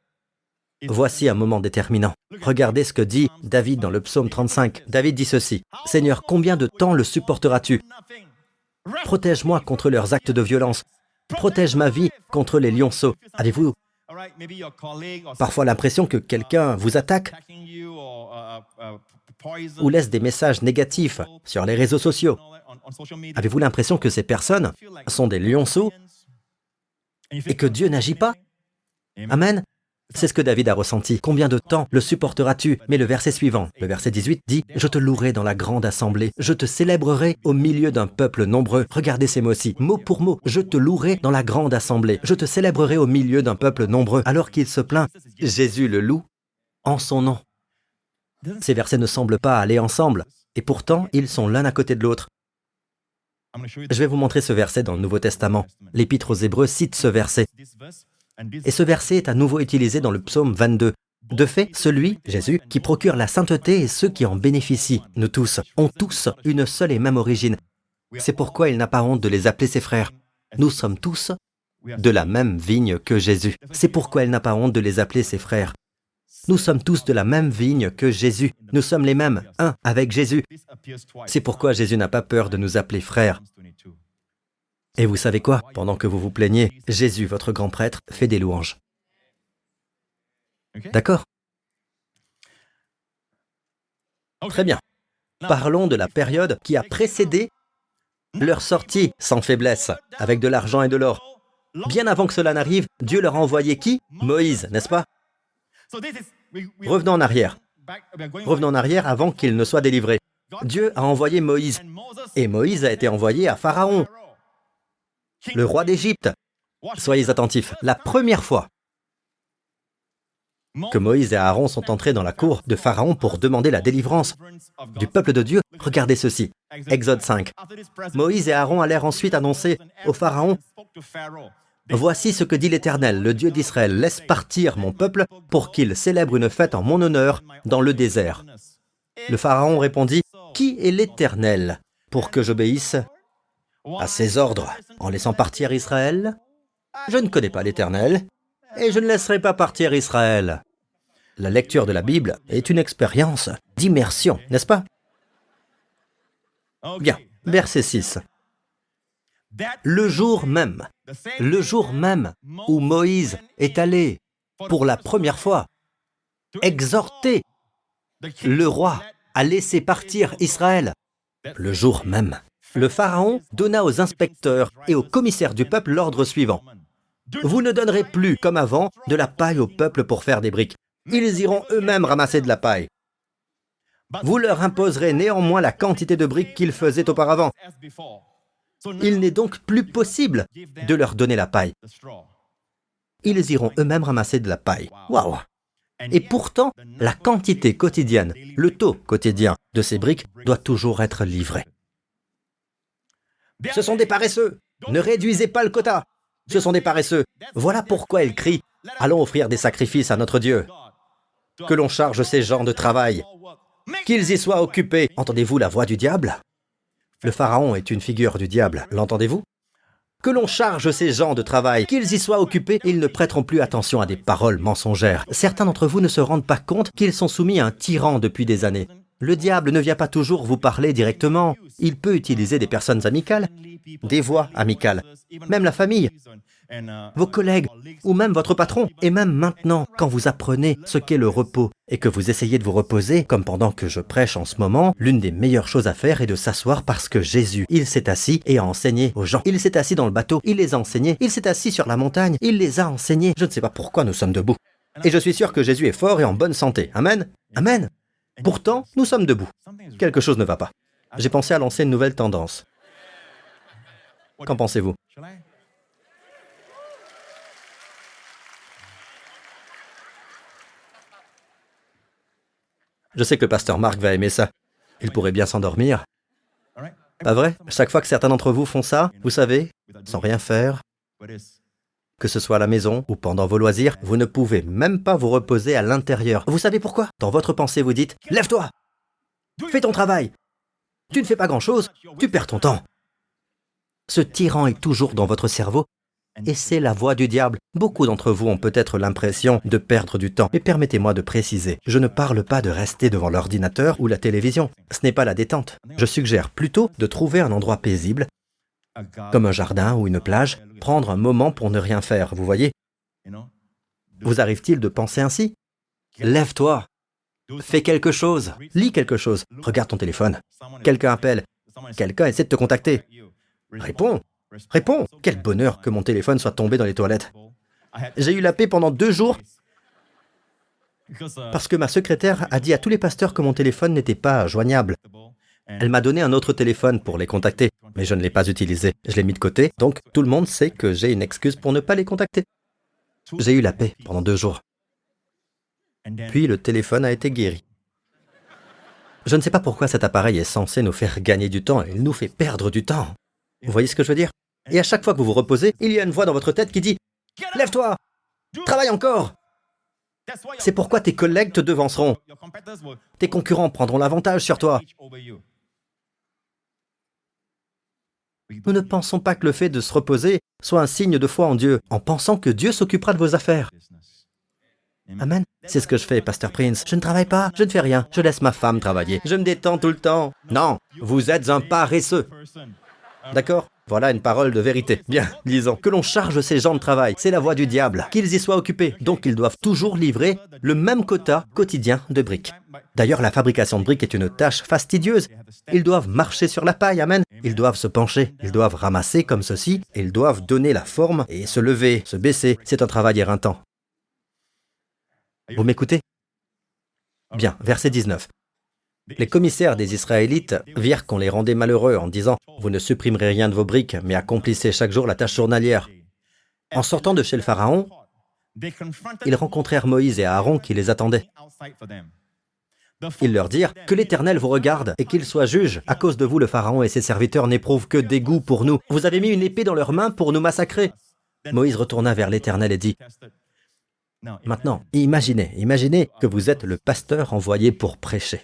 voici un moment déterminant. Regardez ce que dit David dans le psaume 35. David dit ceci, Seigneur, combien de temps le supporteras-tu? Protège-moi contre leurs actes de violence. Protège ma vie contre les lionceaux. Avez-vous parfois l'impression que quelqu'un vous attaque ou laisse des messages négatifs sur les réseaux sociaux? Avez-vous l'impression que ces personnes sont des lionceaux et que Dieu n'agit pas? Amen. C'est ce que David a ressenti. Combien de temps le supporteras-tu? Mais le verset suivant, le verset 18 dit, Je te louerai dans la grande assemblée, je te célébrerai au milieu d'un peuple nombreux. Regardez ces mots-ci, mot pour mot, je te louerai dans la grande assemblée, je te célébrerai au milieu d'un peuple nombreux. Alors qu'il se plaint, Jésus le loue en son nom. Ces versets ne semblent pas aller ensemble, et pourtant ils sont l'un à côté de l'autre. Je vais vous montrer ce verset dans le Nouveau Testament. L'Épître aux Hébreux cite ce verset. Et ce verset est à nouveau utilisé dans le psaume 22. De fait, celui, Jésus, qui procure la sainteté et ceux qui en bénéficient, nous tous, ont tous une seule et même origine. C'est pourquoi il n'a pas honte de les appeler ses frères. Nous sommes tous de la même vigne que Jésus. C'est pourquoi il n'a pas honte de les appeler ses frères. Nous sommes tous de la même vigne que Jésus. Nous sommes les mêmes, un avec Jésus. C'est pourquoi Jésus n'a pas peur de nous appeler frères. Et vous savez quoi? Pendant que vous vous plaignez, Jésus, votre grand prêtre, fait des louanges. D'accord? Très bien. Parlons de la période qui a précédé leur sortie sans faiblesse, avec de l'argent et de l'or. Bien avant que cela n'arrive, Dieu leur a envoyé qui? Moïse, n'est-ce pas? Revenons en arrière. Revenons en arrière avant qu'il ne soit délivré. Dieu a envoyé Moïse. Et Moïse a été envoyé à Pharaon, le roi d'Égypte. Soyez attentifs, la première fois que Moïse et Aaron sont entrés dans la cour de Pharaon pour demander la délivrance du peuple de Dieu, regardez ceci. Exode 5. Moïse et Aaron allèrent ensuite annoncer au Pharaon, Voici ce que dit l'Éternel, le Dieu d'Israël, laisse partir mon peuple pour qu'il célèbre une fête en mon honneur dans le désert. Le Pharaon répondit, Qui est l'Éternel pour que j'obéisse à ses ordres en laissant partir Israël Je ne connais pas l'Éternel et je ne laisserai pas partir Israël. La lecture de la Bible est une expérience d'immersion, n'est-ce pas? Bien, verset 6. Le jour même, le jour même où Moïse est allé pour la première fois exhorter le roi à laisser partir Israël, le jour même le Pharaon donna aux inspecteurs et aux commissaires du peuple l'ordre suivant. Vous ne donnerez plus, comme avant, de la paille au peuple pour faire des briques. Ils iront eux-mêmes ramasser de la paille. Vous leur imposerez néanmoins la quantité de briques qu'ils faisaient auparavant. Il n'est donc plus possible de leur donner la paille. Ils iront eux-mêmes ramasser de la paille. Waouh Et pourtant, la quantité quotidienne, le taux quotidien de ces briques doit toujours être livré. Ce sont des paresseux. Ne réduisez pas le quota. Ce sont des paresseux. Voilà pourquoi il crie Allons offrir des sacrifices à notre Dieu. Que l'on charge ces gens de travail. Qu'ils y soient occupés. Entendez-vous la voix du diable? Le Pharaon est une figure du diable, l'entendez-vous? Que l'on charge ces gens de travail, qu'ils y soient occupés, ils ne prêteront plus attention à des paroles mensongères. Certains d'entre vous ne se rendent pas compte qu'ils sont soumis à un tyran depuis des années. Le diable ne vient pas toujours vous parler directement. Il peut utiliser des personnes amicales, des voix amicales, même la famille, vos collègues ou même votre patron. Et même maintenant, quand vous apprenez ce qu'est le repos et que vous essayez de vous reposer, comme pendant que je prêche en ce moment, l'une des meilleures choses à faire est de s'asseoir parce que Jésus, il s'est assis et a enseigné aux gens. Il s'est assis dans le bateau, il les a enseignés, il s'est assis sur la montagne, il les a enseignés. Je ne sais pas pourquoi nous sommes debout. Et je suis sûr que Jésus est fort et en bonne santé. Amen. Amen. Pourtant, nous sommes debout. Quelque chose ne va pas. J'ai pensé à lancer une nouvelle tendance. Qu'en pensez-vous? Je sais que le pasteur Marc va aimer ça. Il pourrait bien s'endormir. Pas vrai? Chaque fois que certains d'entre vous font ça, vous savez, sans rien faire, que ce soit à la maison ou pendant vos loisirs, vous ne pouvez même pas vous reposer à l'intérieur. Vous savez pourquoi? Dans votre pensée, vous dites ⁇ Lève-toi Fais ton travail Tu ne fais pas grand-chose, tu perds ton temps. Ce tyran est toujours dans votre cerveau et c'est la voix du diable. Beaucoup d'entre vous ont peut-être l'impression de perdre du temps. Mais permettez-moi de préciser, je ne parle pas de rester devant l'ordinateur ou la télévision. Ce n'est pas la détente. Je suggère plutôt de trouver un endroit paisible, comme un jardin ou une plage, prendre un moment pour ne rien faire, vous voyez? Vous arrive-t-il de penser ainsi? Lève-toi, fais quelque chose, lis quelque chose, regarde ton téléphone, quelqu'un appelle, quelqu'un essaie de te contacter. Réponds, Réponds. Quel bonheur que mon téléphone soit tombé dans les toilettes. J'ai eu la paix pendant deux jours. parce que ma secrétaire a dit à tous les pasteurs que mon téléphone n'était pas joignable. Elle m'a donné un autre téléphone pour les contacter, mais je ne l'ai pas utilisé. Je l'ai mis de côté, donc tout le monde sait que j'ai une excuse pour ne pas les contacter. J'ai eu la paix pendant deux jours. Puis le téléphone a été guéri. Je ne sais pas pourquoi cet appareil est censé nous faire gagner du temps, il nous fait perdre du temps. Vous voyez ce que je veux dire? Et à chaque fois que vous vous reposez, il y a une voix dans votre tête qui dit ⁇ Lève-toi Travaille encore !⁇ C'est pourquoi tes collègues te devanceront. Tes concurrents prendront l'avantage sur toi. Nous ne pensons pas que le fait de se reposer soit un signe de foi en Dieu, en pensant que Dieu s'occupera de vos affaires. Amen. C'est ce que je fais, Pasteur Prince. Je ne travaille pas, je ne fais rien, je laisse ma femme travailler. Je me détends tout le temps. Non, vous êtes un paresseux. D'accord? Voilà une parole de vérité. Bien, lisons. Que l'on charge ces gens de travail, c'est la voie du diable. Qu'ils y soient occupés. Donc ils doivent toujours livrer le même quota quotidien de briques. D'ailleurs, la fabrication de briques est une tâche fastidieuse. Ils doivent marcher sur la paille, amen. Ils doivent se pencher, ils doivent ramasser comme ceci, ils doivent donner la forme et se lever, se baisser. C'est un travail éreintant. Vous m'écoutez? Bien, verset 19. Les commissaires des Israélites virent qu'on les rendait malheureux en disant ⁇ Vous ne supprimerez rien de vos briques, mais accomplissez chaque jour la tâche journalière. ⁇ En sortant de chez le Pharaon, ils rencontrèrent Moïse et Aaron qui les attendaient. Ils leur dirent que l'Éternel vous regarde et qu'il soit juge. À cause de vous, le Pharaon et ses serviteurs n'éprouvent que dégoût pour nous. Vous avez mis une épée dans leurs mains pour nous massacrer. Moïse retourna vers l'Éternel et dit, Maintenant, imaginez, imaginez que vous êtes le pasteur envoyé pour prêcher.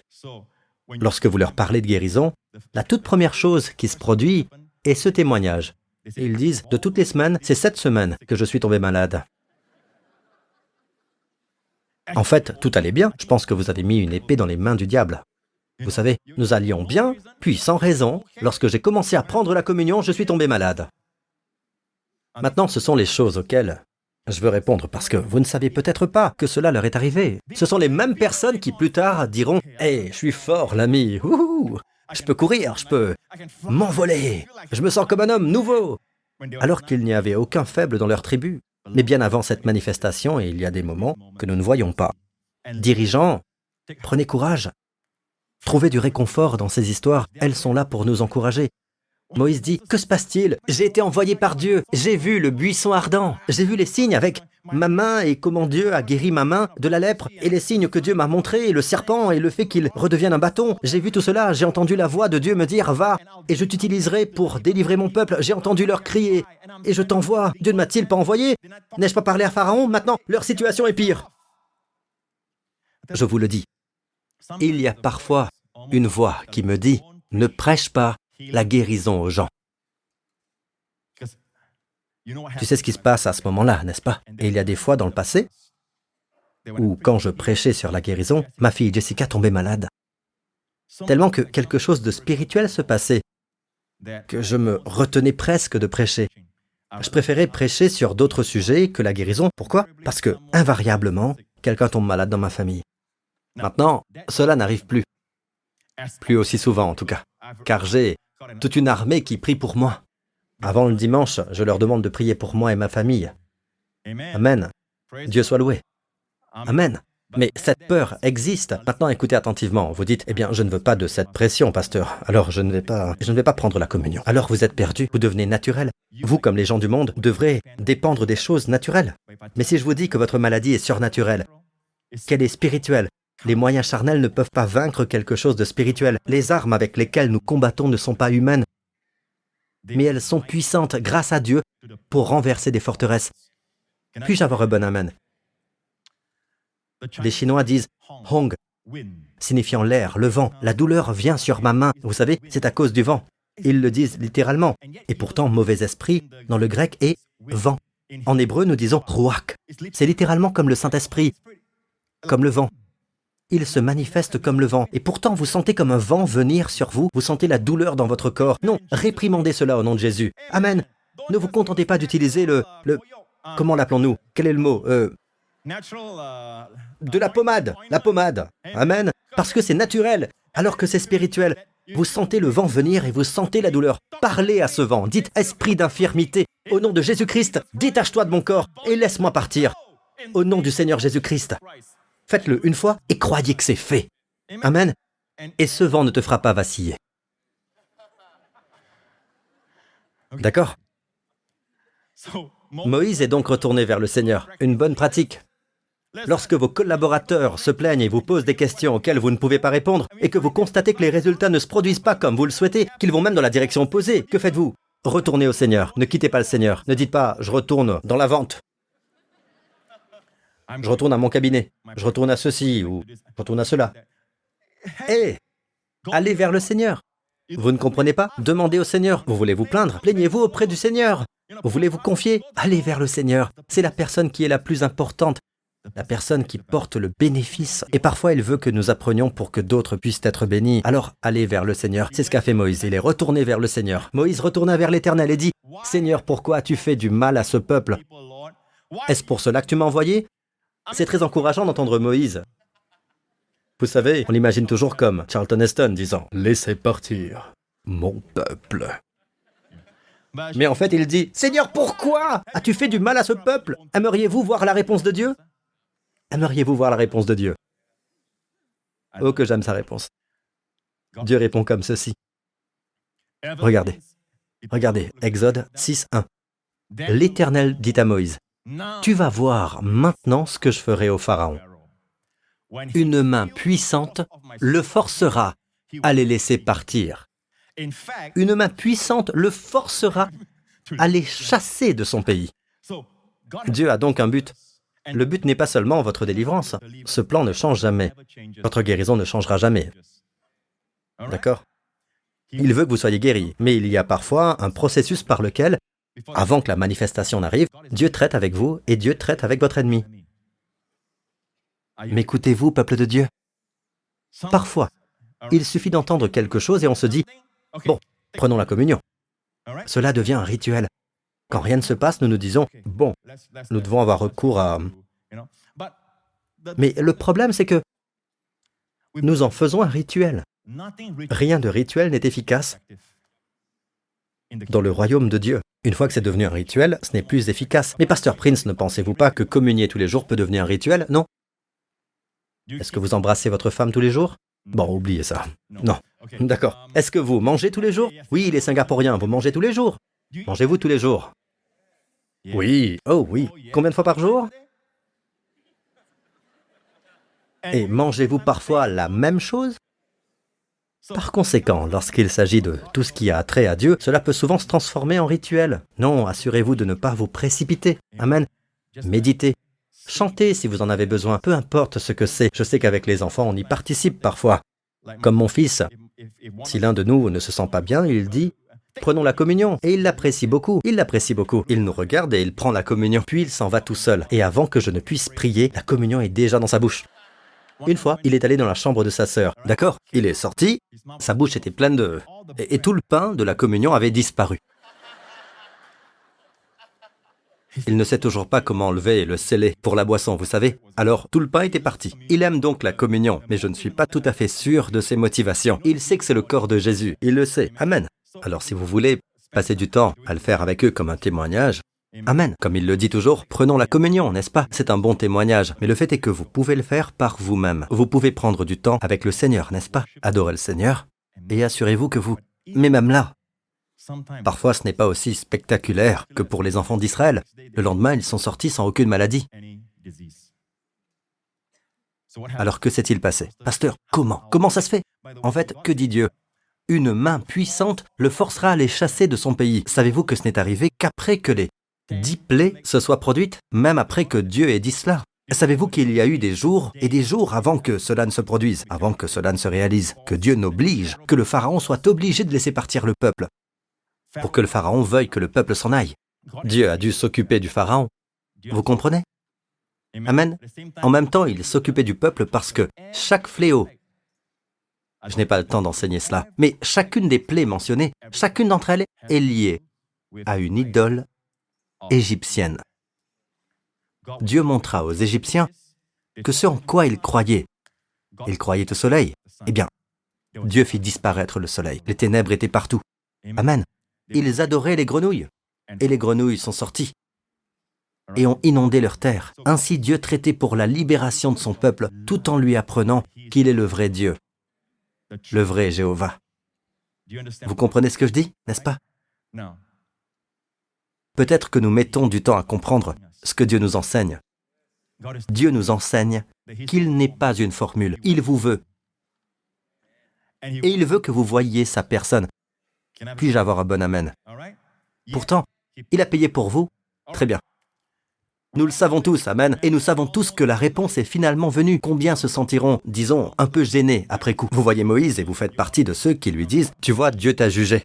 Lorsque vous leur parlez de guérison, la toute première chose qui se produit est ce témoignage. Ils disent, de toutes les semaines, c'est cette semaine que je suis tombé malade. En fait, tout allait bien. Je pense que vous avez mis une épée dans les mains du diable. Vous savez, nous allions bien, puis sans raison, lorsque j'ai commencé à prendre la communion, je suis tombé malade. Maintenant, ce sont les choses auxquelles je veux répondre parce que vous ne savez peut-être pas que cela leur est arrivé. Ce sont les mêmes personnes qui plus tard diront Hé, je suis fort, l'ami, je peux courir, je peux m'envoler, je me sens comme un homme nouveau. Alors qu'il n'y avait aucun faible dans leur tribu. Mais bien avant cette manifestation, il y a des moments que nous ne voyons pas. Dirigeants, prenez courage. Trouvez du réconfort dans ces histoires, elles sont là pour nous encourager. Moïse dit, Que se passe-t-il? J'ai été envoyé par Dieu, j'ai vu le buisson ardent, j'ai vu les signes avec ma main et comment Dieu a guéri ma main de la lèpre et les signes que Dieu m'a montrés, le serpent et le fait qu'il redevienne un bâton. J'ai vu tout cela, j'ai entendu la voix de Dieu me dire Va, et je t'utiliserai pour délivrer mon peuple. J'ai entendu leur crier, et je t'envoie. Dieu ne m'a-t-il pas envoyé? N'ai-je pas parlé à Pharaon? Maintenant, leur situation est pire. Je vous le dis, il y a parfois une voix qui me dit Ne prêche pas la guérison aux gens. Tu sais ce qui se passe à ce moment-là, n'est-ce pas? Et il y a des fois dans le passé où, quand je prêchais sur la guérison, ma fille Jessica tombait malade. Tellement que quelque chose de spirituel se passait, que je me retenais presque de prêcher. Je préférais prêcher sur d'autres sujets que la guérison. Pourquoi? Parce que, invariablement, quelqu'un tombe malade dans ma famille. Maintenant, cela n'arrive plus. Plus aussi souvent en tout cas. Car j'ai toute une armée qui prie pour moi. Avant le dimanche, je leur demande de prier pour moi et ma famille. Amen. Dieu soit loué. Amen. Mais cette peur existe. Maintenant, écoutez attentivement. Vous dites, eh bien, je ne veux pas de cette pression, pasteur. Alors, je ne vais pas, je ne vais pas prendre la communion. Alors, vous êtes perdu. Vous devenez naturel. Vous, comme les gens du monde, devrez dépendre des choses naturelles. Mais si je vous dis que votre maladie est surnaturelle, qu'elle est spirituelle, les moyens charnels ne peuvent pas vaincre quelque chose de spirituel. Les armes avec lesquelles nous combattons ne sont pas humaines mais elles sont puissantes grâce à Dieu pour renverser des forteresses. Puis-je avoir un bon amen? Les Chinois disent Hong, signifiant l'air, le vent. La douleur vient sur ma main. Vous savez, c'est à cause du vent. Ils le disent littéralement. Et pourtant, mauvais esprit, dans le grec, est vent. En hébreu, nous disons ruach. C'est littéralement comme le Saint-Esprit, comme le vent il se manifeste comme le vent. Et pourtant, vous sentez comme un vent venir sur vous, vous sentez la douleur dans votre corps. Non, réprimandez cela au nom de Jésus. Amen. Ne vous contentez pas d'utiliser le... le comment l'appelons-nous? Quel est le mot? Euh, De la pommade. La pommade. Amen. Parce que c'est naturel, alors que c'est spirituel. Vous sentez le vent venir et vous sentez la douleur. Parlez à ce vent. Dites, esprit d'infirmité, au nom de Jésus-Christ, détache-toi de mon corps et laisse-moi partir. Au nom du Seigneur Jésus-Christ. Faites-le une fois et croyez que c'est fait. Amen. Et ce vent ne te fera pas vaciller. D'accord Moïse est donc retourné vers le Seigneur. Une bonne pratique. Lorsque vos collaborateurs se plaignent et vous posent des questions auxquelles vous ne pouvez pas répondre, et que vous constatez que les résultats ne se produisent pas comme vous le souhaitez, qu'ils vont même dans la direction opposée, que faites-vous? Retournez au Seigneur. Ne quittez pas le Seigneur. Ne dites pas je retourne dans la vente. Je retourne à mon cabinet. Je retourne à ceci ou je retourne à cela. Hé Allez vers le Seigneur. Vous ne comprenez pas Demandez au Seigneur. Vous voulez vous plaindre Plaignez-vous auprès du Seigneur. Vous voulez vous confier Allez vers le Seigneur. C'est la personne qui est la plus importante, la personne qui porte le bénéfice. Et parfois, il veut que nous apprenions pour que d'autres puissent être bénis. Alors, allez vers le Seigneur. C'est ce qu'a fait Moïse. Il est retourné vers le Seigneur. Moïse retourna vers l'Éternel et dit, Seigneur, pourquoi as-tu fait du mal à ce peuple? Est-ce pour cela que tu m'as envoyé? C'est très encourageant d'entendre Moïse. Vous savez, on l'imagine toujours comme Charlton Heston disant ⁇ Laissez partir mon peuple ⁇ Mais en fait, il dit ⁇ Seigneur, pourquoi as-tu fait du mal à ce peuple? Aimeriez-vous voir la réponse de Dieu? Aimeriez-vous voir la réponse de Dieu? Oh, que j'aime sa réponse. Dieu répond comme ceci. Regardez, regardez, Exode 6, 1. L'Éternel dit à Moïse, tu vas voir maintenant ce que je ferai au Pharaon. Une main puissante le forcera à les laisser partir. Une main puissante le forcera *laughs* à les chasser de son pays. Dieu a donc un but. Le but n'est pas seulement votre délivrance. Ce plan ne change jamais. Votre guérison ne changera jamais. D'accord? Il veut que vous soyez guéri, mais il y a parfois un processus par lequel avant que la manifestation n'arrive, Dieu traite avec vous et Dieu traite avec votre ennemi. M'écoutez-vous, peuple de Dieu? Parfois, il suffit d'entendre quelque chose et on se dit, bon, prenons la communion. Cela devient un rituel. Quand rien ne se passe, nous nous disons, bon, nous devons avoir recours à... Mais le problème, c'est que nous en faisons un rituel. Rien de rituel n'est efficace dans le royaume de Dieu. Une fois que c'est devenu un rituel, ce n'est plus efficace. Mais Pasteur Prince, ne pensez-vous pas que communier tous les jours peut devenir un rituel Non? Est-ce que vous embrassez votre femme tous les jours? Bon, oubliez ça. Non. D'accord. Est-ce que vous mangez tous les jours? Oui, les Singapouriens, vous mangez tous les jours. Mangez-vous tous les jours Oui, oh oui. Combien de fois par jour? Et mangez-vous parfois la même chose? Par conséquent, lorsqu'il s'agit de tout ce qui a trait à Dieu, cela peut souvent se transformer en rituel. Non, assurez-vous de ne pas vous précipiter. Amen. Méditez. Chantez si vous en avez besoin, peu importe ce que c'est. Je sais qu'avec les enfants, on y participe parfois. Comme mon fils, si l'un de nous ne se sent pas bien, il dit Prenons la communion. Et il l'apprécie beaucoup. Il l'apprécie beaucoup. Il nous regarde et il prend la communion. Puis il s'en va tout seul. Et avant que je ne puisse prier, la communion est déjà dans sa bouche. Une fois, il est allé dans la chambre de sa sœur. D'accord Il est sorti. Sa bouche était pleine de... Et, tout le pain de la communion avait disparu. Il ne sait toujours pas comment enlever le sceller pour la boisson, vous savez. Alors, tout le pain était parti. Il aime donc la communion, mais je ne suis pas tout à fait sûr de ses motivations. Il sait que c'est le corps de Jésus. Il le sait. Amen. Alors, si vous voulez passer du temps à le faire avec eux comme un témoignage, Amen. Comme il le dit toujours, prenons la communion, n'est-ce pas? C'est un bon témoignage. Mais le fait est que vous pouvez le faire par vous-même. Vous pouvez prendre du temps avec le Seigneur, n'est-ce pas? Adorez le Seigneur. Et assurez-vous que vous... Mais même là, Parfois, ce n'est pas aussi spectaculaire que pour les enfants d'Israël. Le lendemain, ils sont sortis sans aucune maladie. Alors que s'est-il passé? Pasteur, comment? Comment ça se fait? En fait, que dit Dieu? Une main puissante le forcera à les chasser de son pays. Savez-vous que ce n'est arrivé qu'après que les dix plaies se soient produites, même après que Dieu ait dit cela Savez-vous qu'il y a eu des jours et des jours avant que cela ne se produise, avant que cela ne se réalise, que Dieu n'oblige, que le Pharaon soit obligé de laisser partir le peuple pour que le Pharaon veuille que le peuple s'en aille? Dieu a dû s'occuper du Pharaon. Vous comprenez? Amen. En même temps, il s'occupait du peuple parce que chaque fléau, je n'ai pas le temps d'enseigner cela, mais chacune des plaies mentionnées, chacune d'entre elles est liée à une idole égyptienne. Dieu montra aux Égyptiens que ce en quoi ils croyaient, ils croyaient au soleil, eh bien, Dieu fit disparaître le soleil. Les ténèbres étaient partout. Amen. Ils adoraient les grenouilles. Et les grenouilles sont sorties et ont inondé leur terre. Ainsi Dieu traitait pour la libération de son peuple tout en lui apprenant qu'il est le vrai Dieu, le vrai Jéhovah. Vous comprenez ce que je dis, n'est-ce pas? Peut-être que nous mettons du temps à comprendre ce que Dieu nous enseigne. Dieu nous enseigne qu'il n'est pas une formule, il vous veut. Et il veut que vous voyiez sa personne, puis-je avoir un bon Amen? Pourtant, il a payé pour vous. Très bien. Nous le savons tous, Amen, et nous savons tous que la réponse est finalement venue. Combien se sentiront, disons, un peu gênés après coup? Vous voyez Moïse et vous faites partie de ceux qui lui disent, Tu vois, Dieu t'a jugé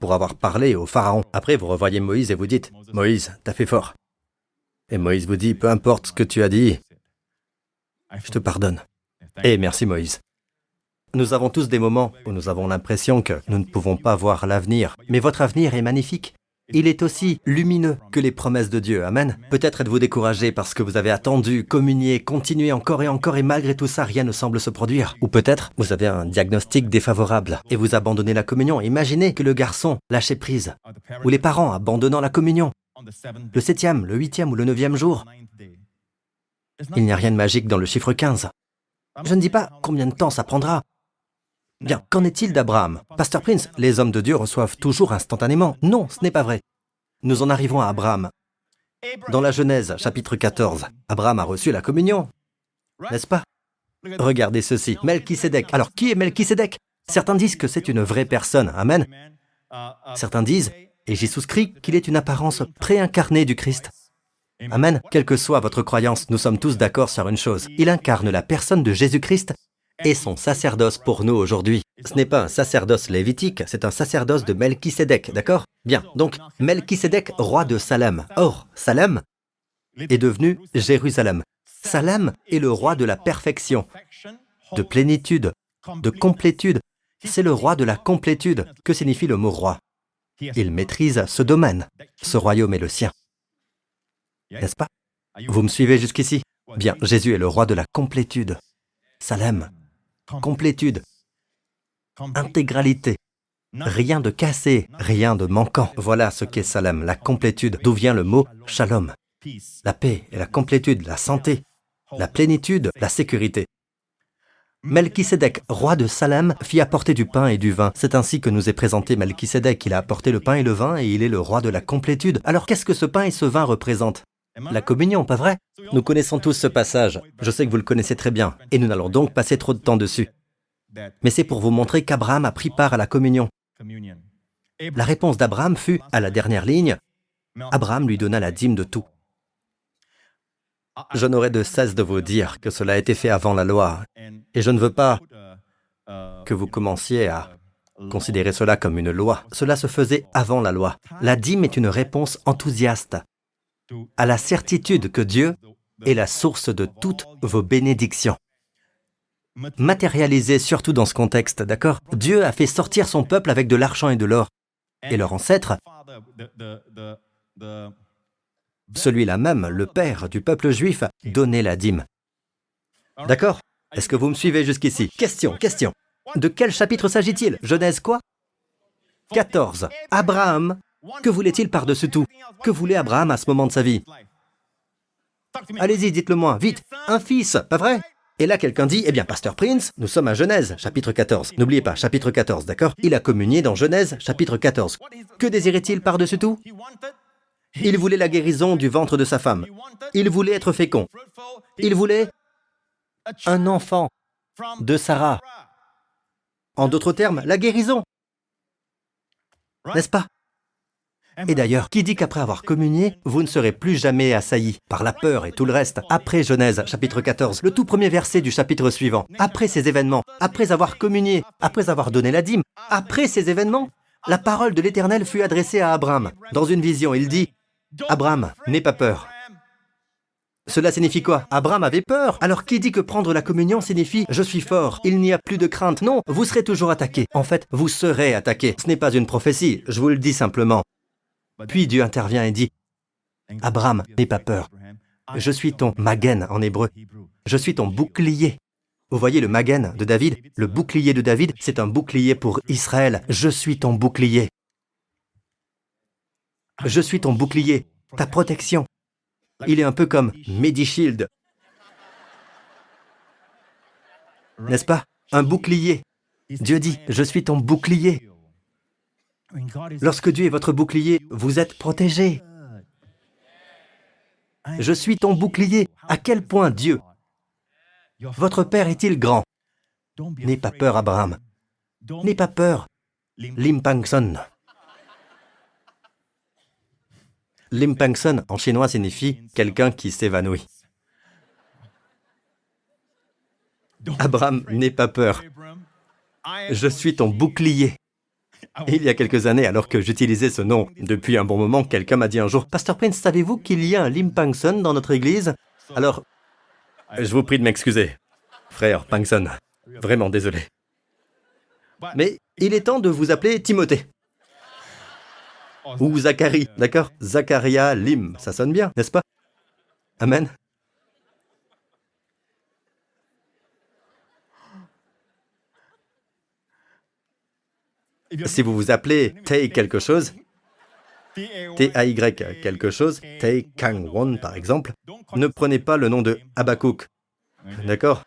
pour avoir parlé au Pharaon. Après, vous revoyez Moïse et vous dites, Moïse, t'as fait fort. Et Moïse vous dit, peu importe ce que tu as dit, je te pardonne. Et merci Moïse. Nous avons tous des moments où nous avons l'impression que nous ne pouvons pas voir l'avenir, mais votre avenir est magnifique. Il est aussi lumineux que les promesses de Dieu. Amen. Peut-être êtes-vous découragé parce que vous avez attendu, communié, continué encore et encore et malgré tout ça, rien ne semble se produire. Ou peut-être vous avez un diagnostic défavorable et vous abandonnez la communion. Imaginez que le garçon lâchait prise. Ou les parents abandonnant la communion. Le septième, le huitième ou le neuvième jour. Il n'y a rien de magique dans le chiffre 15. Je ne dis pas combien de temps ça prendra, Bien, qu'en est-il d'Abraham Pasteur Prince, les hommes de Dieu reçoivent toujours instantanément. Non, ce n'est pas vrai. Nous en arrivons à Abraham. Dans la Genèse, chapitre 14, Abraham a reçu la communion. N'est-ce pas Regardez ceci, Melchisédek. Alors, qui est Melchisédek Certains disent que c'est une vraie personne. Amen. Certains disent, et j'y souscris, qu'il est une apparence préincarnée du Christ. Amen. Quelle que soit votre croyance, nous sommes tous d'accord sur une chose. Il incarne la personne de Jésus-Christ et son sacerdoce pour nous aujourd'hui. Ce n'est pas un sacerdoce lévitique, c'est un sacerdoce de Melchisédek, d'accord? Bien, donc Melchisédek, roi de Salem. Or, Salem est devenu Jérusalem. Salem est le roi de la perfection, de plénitude, de complétude. C'est le roi de la complétude. Que signifie le mot roi? Il maîtrise ce domaine. Ce royaume est le sien. N'est-ce pas? Vous me suivez jusqu'ici? Bien, Jésus est le roi de la complétude. Salem complétude, intégralité. Rien de cassé, rien de manquant. Voilà ce qu'est Salam, la complétude, d'où vient le mot shalom? La paix et la complétude, la santé, la plénitude, la sécurité. Melchisédek, roi de Salem, fit apporter du pain et du vin. C'est ainsi que nous est présenté Melchisédek. Il a apporté le pain et le vin et il est le roi de la complétude. Alors qu'est-ce que ce pain et ce vin représentent? La communion, pas vrai? Nous connaissons tous ce passage. Je sais que vous le connaissez très bien. Et nous n'allons donc passer trop de temps dessus. Mais c'est pour vous montrer qu'Abraham a pris part à la communion. La réponse d'Abraham fut, à la dernière ligne, Abraham lui donna la dîme de tout. Je n'aurai de cesse de vous dire que cela a été fait avant la loi, et je ne veux pas que vous commenciez à considérer cela comme une loi. Cela se faisait avant la loi. La dîme est une réponse enthousiaste à la certitude que Dieu est la source de toutes vos bénédictions. Matérialisé surtout dans ce contexte, d'accord? Dieu a fait sortir son peuple avec de l'argent et de l'or. Et leur ancêtre, celui-là même, le père du peuple juif, donnait la dîme. D'accord? Est-ce que vous me suivez jusqu'ici? Question, question. De quel chapitre s'agit-il? Genèse quoi? 14. Abraham. Que voulait-il par-dessus tout Que voulait Abraham à ce moment de sa vie Allez-y, dites-le moi, vite. Un fils, pas vrai et là, quelqu'un dit, eh bien, Pasteur Prince, nous sommes à Genèse, chapitre 14. N'oubliez pas, chapitre 14, d'accord Il a communié dans Genèse, chapitre 14. Que désirait-il par-dessus tout Il voulait la guérison du ventre de sa femme. Il voulait être fécond. Il voulait un enfant de Sarah. En d'autres termes, la guérison. N'est-ce pas et d'ailleurs, qui dit qu'après avoir communié, vous ne serez plus jamais assailli par la peur et tout le reste Après Genèse, chapitre 14, le tout premier verset du chapitre suivant, après ces événements, après avoir communié, après avoir donné la dîme, après ces événements, la parole de l'Éternel fut adressée à Abraham. Dans une vision, il dit, Abraham, n'aie pas peur. Cela signifie quoi? Abraham avait peur. Alors qui dit que prendre la communion signifie je suis fort, il n'y a plus de crainte Non, vous serez toujours attaqué. En fait, vous serez attaqué. Ce n'est pas une prophétie, je vous le dis simplement. Puis Dieu intervient et dit, Abraham, n'aie pas peur. Je suis ton magen en hébreu. Je suis ton bouclier. Vous voyez le magen de David? Le bouclier de David, c'est un bouclier pour Israël. Je suis ton bouclier. Je suis ton bouclier, ta protection. Il est un peu comme Medishield. N'est-ce pas? Un bouclier. Dieu dit, je suis ton bouclier. Lorsque Dieu est votre bouclier, vous êtes protégé. Je suis ton bouclier. À quel point Dieu Votre Père est-il grand? N'aie pas peur, Abraham. N'aie pas peur, Limpangson. Limpangson en chinois signifie quelqu'un qui s'évanouit. Abraham, n'aie pas peur. Je suis ton bouclier. Il y a quelques années, alors que j'utilisais ce nom depuis un bon moment, quelqu'un m'a dit un jour Pasteur Prince, savez-vous qu'il y a un Lim Pangson dans notre église? Alors, je vous prie de m'excuser, frère Pangson. Vraiment désolé. Mais il est temps de vous appeler Timothée. Ou Zacharie, d'accord? Zacharia Lim, ça sonne bien, n'est-ce pas? Amen. Si vous vous appelez Tei quelque chose, T-A-Y quelque chose, Tei Kang Won par exemple, ne prenez pas le nom de Habakkuk. D'accord?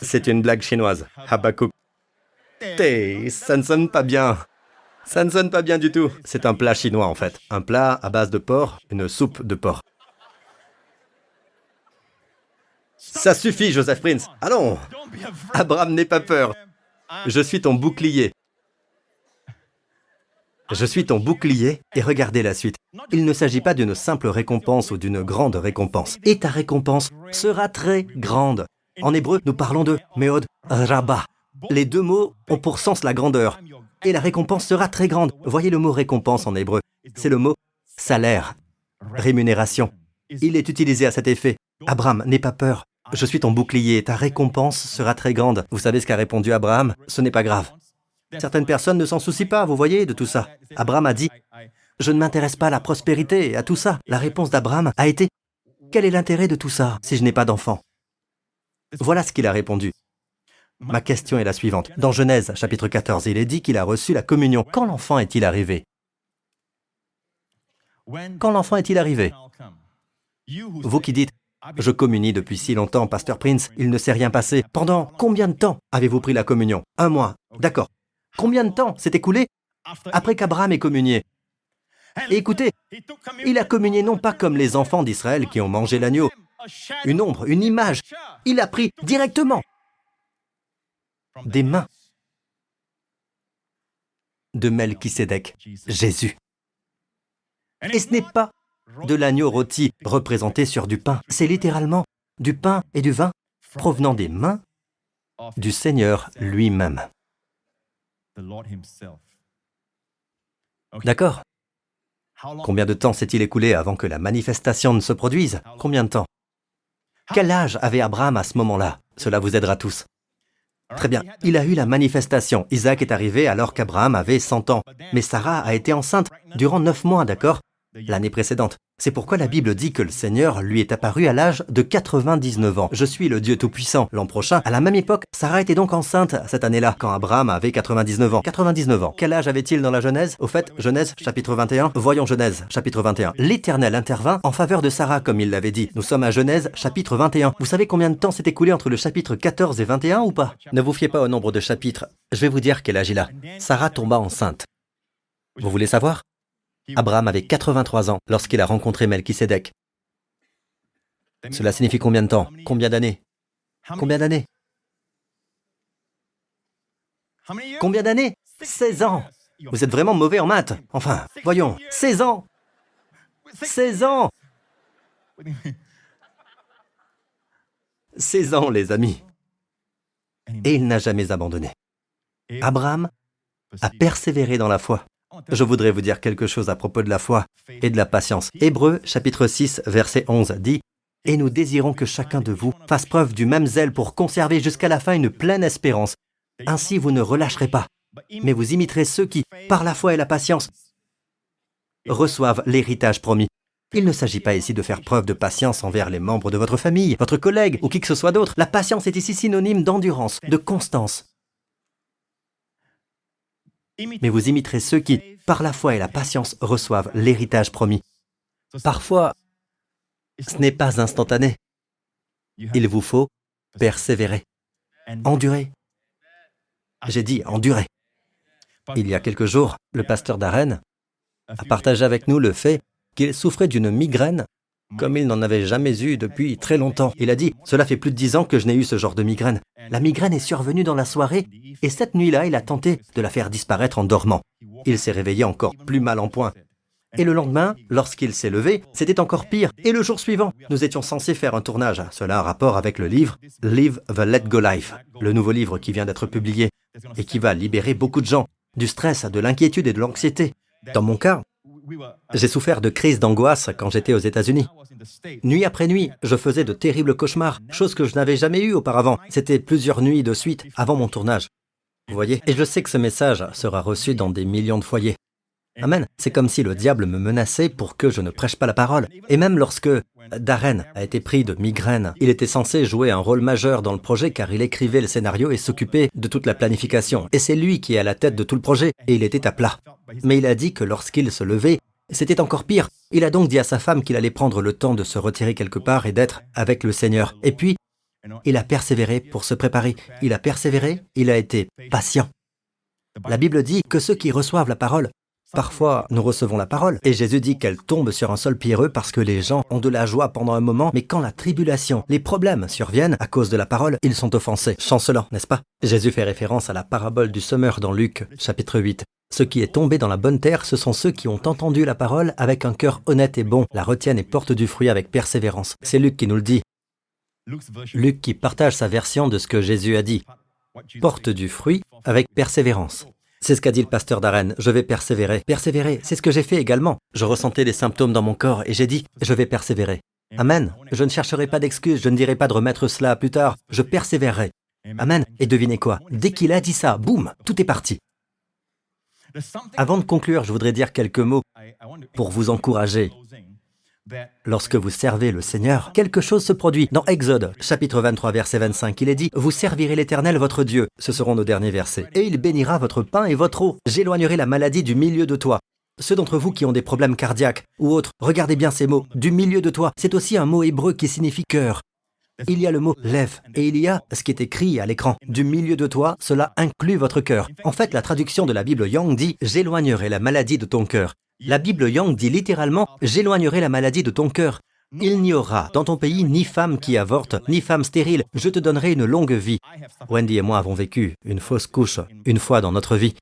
C'est une blague chinoise, Habakkuk. Tei, ça ne sonne pas bien. Ça ne sonne pas bien du tout. C'est un plat chinois en fait. Un plat à base de porc, une soupe de porc. Ça suffit, Joseph Prince. Allons Abraham, n'aie pas peur. Je suis ton bouclier. Je suis ton bouclier et regardez la suite. Il ne s'agit pas d'une simple récompense ou d'une grande récompense. Et ta récompense sera très grande. En hébreu, nous parlons de meod rabba. Les deux mots ont pour sens la grandeur. Et la récompense sera très grande. Voyez le mot récompense en hébreu. C'est le mot salaire, rémunération. Il est utilisé à cet effet. Abraham, n'aie pas peur. Je suis ton bouclier, ta récompense sera très grande. Vous savez ce qu'a répondu Abraham? Ce n'est pas grave. Certaines personnes ne s'en soucient pas, vous voyez, de tout ça. Abraham a dit, je ne m'intéresse pas à la prospérité, à tout ça. La réponse d'Abraham a été, quel est l'intérêt de tout ça si je n'ai pas d'enfant? Voilà ce qu'il a répondu. Ma question est la suivante. Dans Genèse, chapitre 14, il est dit qu'il a reçu la communion. Quand l'enfant est-il arrivé? Quand l'enfant est-il arrivé? Vous qui dites, Je communie depuis si longtemps, Pasteur Prince, il ne s'est rien passé. Pendant combien de temps avez-vous pris la communion? Un mois. D'accord. Combien de temps s'est écoulé? Après qu'Abraham ait communié écoutez, il a communié non pas comme les enfants d'Israël qui ont mangé l'agneau, une ombre, une image. Il a pris directement des mains de Melchisédek, Jésus. Et ce n'est pas de l'agneau rôti représenté sur du pain, c'est littéralement du pain et du vin provenant des mains du Seigneur lui-même. D'accord Combien de temps s'est-il écoulé avant que la manifestation ne se produise? Combien de temps? Quel âge avait Abraham à ce moment-là? Cela vous aidera tous. Très bien, il a eu la manifestation. Isaac est arrivé alors qu'Abraham avait 100 ans. Mais Sarah a été enceinte durant 9 mois, d'accord? L'année précédente. C'est pourquoi la Bible dit que le Seigneur lui est apparu à l'âge de 99 ans. Je suis le Dieu Tout-Puissant. L'an prochain, à la même époque, Sarah était donc enceinte cette année-là, quand Abraham avait 99 ans. 99 ans. Quel âge avait-il dans la Genèse? Au fait, Genèse, chapitre 21. Voyons Genèse, chapitre 21. L'Éternel intervint en faveur de Sarah, comme il l'avait dit. Nous sommes à Genèse, chapitre 21. Vous savez combien de temps s'est écoulé entre le chapitre 14 et 21 ou pas? Ne vous fiez pas au nombre de chapitres. Je vais vous dire quel âge il a. Sarah tomba enceinte. Vous voulez savoir? Abraham avait 83 ans lorsqu'il a rencontré Melchisédek. Cela signifie combien de temps? Combien d'années? Combien d'années? Combien d'années? 16 ans. Vous êtes vraiment mauvais en maths. Enfin, voyons, 16 ans. 16 ans. 16 ans, les amis. Et il n'a jamais abandonné. Abraham a persévéré dans la foi. Je voudrais vous dire quelque chose à propos de la foi et de la patience. Hébreu chapitre 6 verset 11 dit Et nous désirons que chacun de vous fasse preuve du même zèle pour conserver jusqu'à la fin une pleine espérance. Ainsi vous ne relâcherez pas, mais vous imiterez ceux qui, par la foi et la patience, reçoivent l'héritage promis. Il ne s'agit pas ici de faire preuve de patience envers les membres de votre famille, votre collègue ou qui que ce soit d'autre. La patience est ici synonyme d'endurance, de constance, mais vous imiterez ceux qui, par la foi et la patience, reçoivent l'héritage promis. Parfois, ce n'est pas instantané. Il vous faut persévérer, endurer. J'ai dit endurer. Il y a quelques jours, le pasteur d'Arène a partagé avec nous le fait qu'il souffrait d'une migraine comme il n'en avait jamais eu depuis très longtemps. Il a dit, cela fait plus de dix ans que je n'ai eu ce genre de migraine. La migraine est survenue dans la soirée, et cette nuit-là, il a tenté de la faire disparaître en dormant. Il s'est réveillé encore plus mal en point. Et le lendemain, lorsqu'il s'est levé, c'était encore pire. Et le jour suivant, nous étions censés faire un tournage. Cela a un rapport avec le livre Live the Let Go Life, le nouveau livre qui vient d'être publié et qui va libérer beaucoup de gens du stress, de l'inquiétude et de l'anxiété. Dans mon cas, j'ai souffert de crises d'angoisse quand j'étais aux États-Unis. Nuit après nuit, je faisais de terribles cauchemars, chose que je n'avais jamais eue auparavant. C'était plusieurs nuits de suite avant mon tournage. Vous voyez? Et je sais que ce message sera reçu dans des millions de foyers. Amen. C'est comme si le diable me menaçait pour que je ne prêche pas la parole. Et même lorsque Darren a été pris de migraine, il était censé jouer un rôle majeur dans le projet car il écrivait le scénario et s'occupait de toute la planification. Et c'est lui qui est à la tête de tout le projet et il était à plat. Mais il a dit que lorsqu'il se levait, c'était encore pire. Il a donc dit à sa femme qu'il allait prendre le temps de se retirer quelque part et d'être avec le Seigneur. Et puis, il a persévéré pour se préparer. Il a persévéré, il a été patient. La Bible dit que ceux qui reçoivent la parole, parfois nous recevons la parole, et Jésus dit qu'elle tombe sur un sol pierreux parce que les gens ont de la joie pendant un moment, mais quand la tribulation, les problèmes surviennent à cause de la parole, ils sont offensés. Chancelant, n'est-ce pas? Jésus fait référence à la parabole du semeur dans Luc, chapitre 8. Ce qui est tombé dans la bonne terre, ce sont ceux qui ont entendu la parole avec un cœur honnête et bon, la retiennent et portent du fruit avec persévérance. C'est Luc qui nous le dit. Luc qui partage sa version de ce que Jésus a dit. Porte du fruit avec persévérance. C'est ce qu'a dit le pasteur d'Arène. Je vais persévérer. Persévérer, c'est ce que j'ai fait également. Je ressentais des symptômes dans mon corps et j'ai dit, je vais persévérer. Amen. Je ne chercherai pas d'excuses, je ne dirai pas de remettre cela plus tard. Je persévérerai. Amen. Et devinez quoi? Dès qu'il a dit ça, boum, tout est parti. Avant de conclure, je voudrais dire quelques mots pour vous encourager. Lorsque vous servez le Seigneur, quelque chose se produit. Dans Exode, chapitre 23, verset 25, il est dit, Vous servirez l'Éternel votre Dieu. Ce seront nos derniers versets. Et il bénira votre pain et votre eau. J'éloignerai la maladie du milieu de toi. ceux d'entre vous qui ont des problèmes cardiaques ou autres, regardez bien ces mots. Du milieu de toi, c'est aussi un mot hébreu qui signifie cœur. Il y a le mot lève et il y a ce qui est écrit à l'écran. Du milieu de toi, cela inclut votre cœur. En fait, la traduction de la Bible Young dit J'éloignerai la maladie de ton cœur. La Bible Young dit littéralement J'éloignerai la maladie de ton cœur. Il n'y aura dans ton pays ni femme qui avorte, ni femme stérile. Je te donnerai une longue vie. Wendy et moi avons vécu une fausse couche une fois dans notre vie.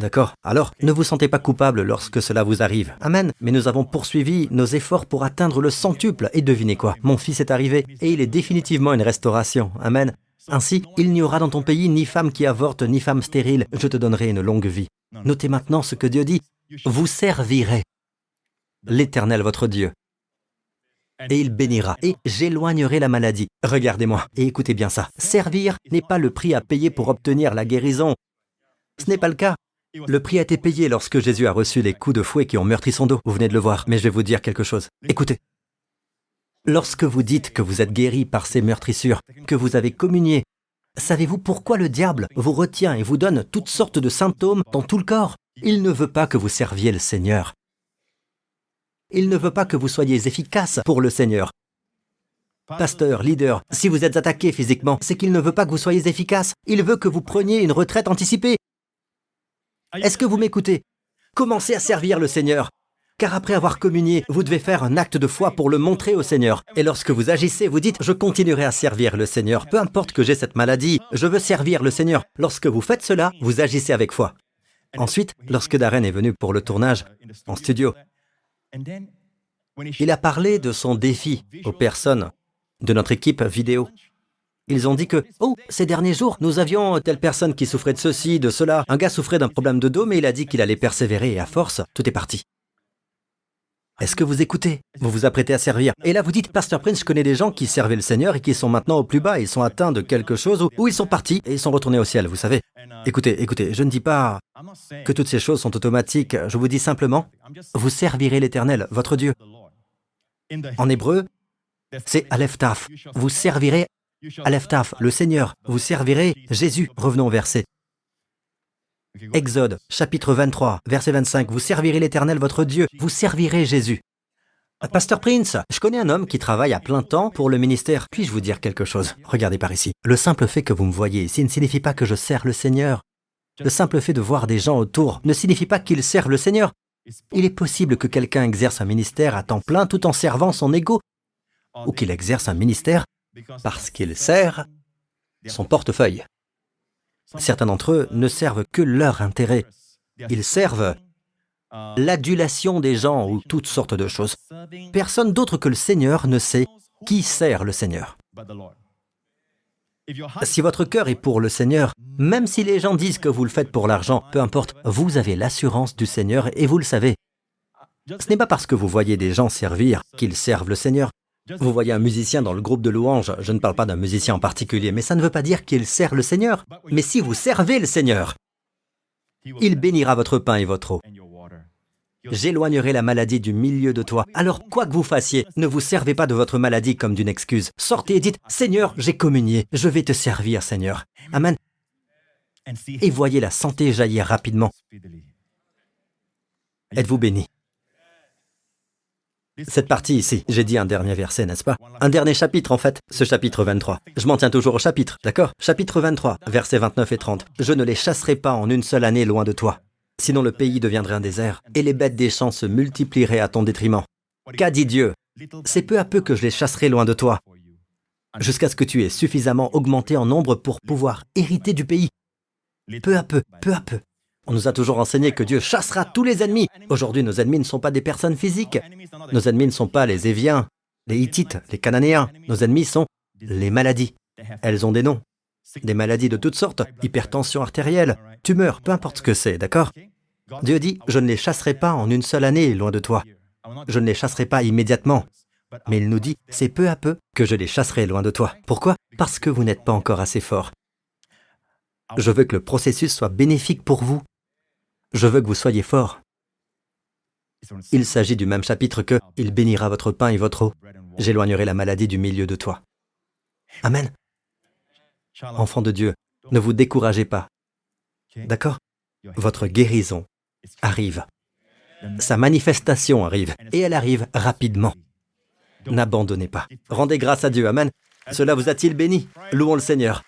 D'accord? Alors, ne vous sentez pas coupable lorsque cela vous arrive. Amen. Mais nous avons poursuivi nos efforts pour atteindre le centuple. Et devinez quoi? Mon fils est arrivé et il est définitivement une restauration. Amen. Ainsi, il n'y aura dans ton pays ni femme qui avorte, ni femme stérile. Je te donnerai une longue vie. Notez maintenant ce que Dieu dit. Vous servirez l'Éternel votre Dieu et il bénira, et j'éloignerai la maladie. Regardez-moi, et écoutez bien ça. Servir n'est pas le prix à payer pour obtenir la guérison. Ce n'est pas le cas. Le prix a été payé lorsque Jésus a reçu les coups de fouet qui ont meurtri son dos. Vous venez de le voir, mais je vais vous dire quelque chose. Écoutez. Lorsque vous dites que vous êtes guéri par ces meurtrissures, que vous avez communié, savez-vous pourquoi le diable vous retient et vous donne toutes sortes de symptômes dans tout le corps? Il ne veut pas que vous serviez le Seigneur. Il ne veut pas que vous soyez efficace pour le Seigneur. Pasteur, leader, si vous êtes attaqué physiquement, c'est qu'il ne veut pas que vous soyez efficace. Il veut que vous preniez une retraite anticipée. Est-ce que vous m'écoutez? Commencez à servir le Seigneur. Car après avoir communié, vous devez faire un acte de foi pour le montrer au Seigneur. Et lorsque vous agissez, vous dites, je continuerai à servir le Seigneur, peu importe que j'ai cette maladie, je veux servir le Seigneur. Lorsque vous faites cela, vous agissez avec foi. Ensuite, lorsque Darren est venu pour le tournage en studio, il a parlé de son défi aux personnes de notre équipe vidéo. Ils ont dit que, oh, ces derniers jours, nous avions telle personne qui souffrait de ceci, de cela. Un gars souffrait d'un problème de dos, mais il a dit qu'il allait persévérer et à force, tout est parti. Est-ce que vous écoutez? Vous vous apprêtez à servir. Et là, vous dites, Pasteur Prince, je connais des gens qui servaient le Seigneur et qui sont maintenant au plus bas. Ils sont atteints de quelque chose ou, ils sont partis et ils sont retournés au ciel, vous savez. Écoutez, écoutez, je ne dis pas que toutes ces choses sont automatiques. Je vous dis simplement, vous servirez l'Éternel, votre Dieu. En hébreu, c'est Aleph Taf. Vous servirez Aleph Taf, le Seigneur. Vous servirez Jésus. Revenons au verset. Exode, chapitre 23, verset 25. Vous servirez l'Éternel, votre Dieu. Vous servirez Jésus. Pasteur Prince, je connais un homme qui travaille à plein temps pour le ministère. Puis-je vous dire quelque chose? Regardez par ici. Le simple fait que vous me voyez ici ne signifie pas que je sers le Seigneur. Le simple fait de voir des gens autour ne signifie pas qu'ils servent le Seigneur. Il est possible que quelqu'un exerce un ministère à temps plein tout en servant son ego, ou qu'il exerce un ministère parce qu'il sert son portefeuille. Certains d'entre eux ne servent que leur intérêt. Ils servent l'adulation des gens ou toutes sortes de choses. Personne d'autre que le Seigneur ne sait qui sert le Seigneur. Si votre cœur est pour le Seigneur, même si les gens disent que vous le faites pour l'argent, peu importe, vous avez l'assurance du Seigneur et vous le savez. Ce n'est pas parce que vous voyez des gens servir qu'ils servent le Seigneur. Vous voyez un musicien dans le groupe de louanges, je ne parle pas d'un musicien en particulier, mais ça ne veut pas dire qu'il sert le Seigneur. Mais si vous servez le Seigneur, il bénira votre pain et votre eau. J'éloignerai la maladie du milieu de toi. Alors, quoi que vous fassiez, ne vous servez pas de votre maladie comme d'une excuse. Sortez et dites, Seigneur, j'ai communié, je vais te servir, Seigneur. Amen. Et voyez la santé jaillir rapidement. Êtes-vous béni? Cette partie ici, j'ai dit un dernier verset, n'est-ce pas? Un dernier chapitre en fait, ce chapitre 23. Je m'en tiens toujours au chapitre, d'accord? Chapitre 23, versets 29 et 30. Je ne les chasserai pas en une seule année loin de toi. Sinon le pays deviendrait un désert, et les bêtes des champs se multiplieraient à ton détriment. Qu'a dit Dieu? C'est peu à peu que je les chasserai loin de toi, jusqu'à ce que tu aies suffisamment augmenté en nombre pour pouvoir hériter du pays. Peu à peu, peu à peu. On nous a toujours enseigné que Dieu chassera tous les ennemis. Aujourd'hui, nos ennemis ne sont pas des personnes physiques. Nos ennemis ne sont pas les Éviens, les Hittites, les Cananéens. Nos ennemis sont les maladies. Elles ont des noms. Des maladies de toutes sortes, hypertension artérielle, tumeur, peu importe ce que c'est, d'accord? Dieu dit, je ne les chasserai pas en une seule année loin de toi. Je ne les chasserai pas immédiatement. Mais il nous dit, c'est peu à peu que je les chasserai loin de toi. Pourquoi? Parce que vous n'êtes pas encore assez fort. Je veux que le processus soit bénéfique pour vous. Je veux que vous soyez forts. Il s'agit du même chapitre que Il bénira votre pain et votre eau. J'éloignerai la maladie du milieu de toi. Amen. Enfant de Dieu, ne vous découragez pas. D'accord? Votre guérison arrive. sa manifestation arrive, et elle arrive rapidement. N'abandonnez pas. Rendez grâce à Dieu. Amen. Cela vous a-t-il béni? Louons le Seigneur.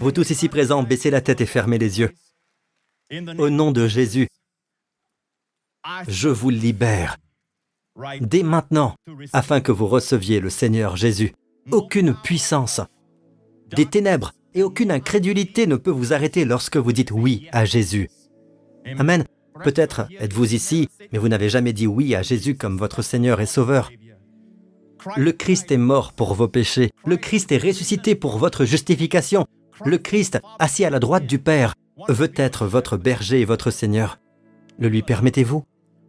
Vous tous ici présents, baissez la tête et fermez les yeux. Au nom de Jésus, je vous libère dès maintenant afin que vous receviez le Seigneur Jésus. Aucune puissance des ténèbres et aucune incrédulité ne peut vous arrêter lorsque vous dites oui à Jésus. Amen. Peut-être êtes-vous ici, mais vous n'avez jamais dit oui à Jésus comme votre Seigneur et Sauveur. Le Christ est mort pour vos péchés. Le Christ est ressuscité pour votre justification. Le Christ, assis à la droite du Père, veut être votre berger et votre Seigneur. Le lui permettez-vous?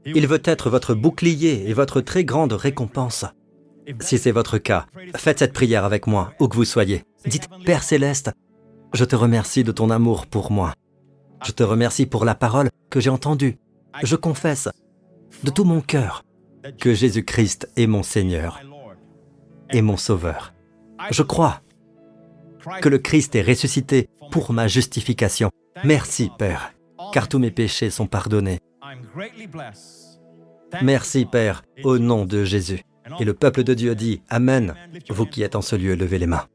Il veut être votre bouclier et votre très grande récompense. Si c'est votre cas, faites cette prière avec moi, où que vous soyez. Dites, Père céleste, je te remercie de ton amour pour moi. Je te remercie pour la parole que j'ai entendue. Je confesse de tout mon cœur que Jésus-Christ est mon Seigneur et mon Sauveur. Je crois que le Christ est ressuscité pour ma justification. Merci, Père, car tous mes péchés sont pardonnés. Merci, Père, au nom de Jésus. Et le peuple de Dieu dit, Amen, vous qui êtes en ce lieu, levez les mains.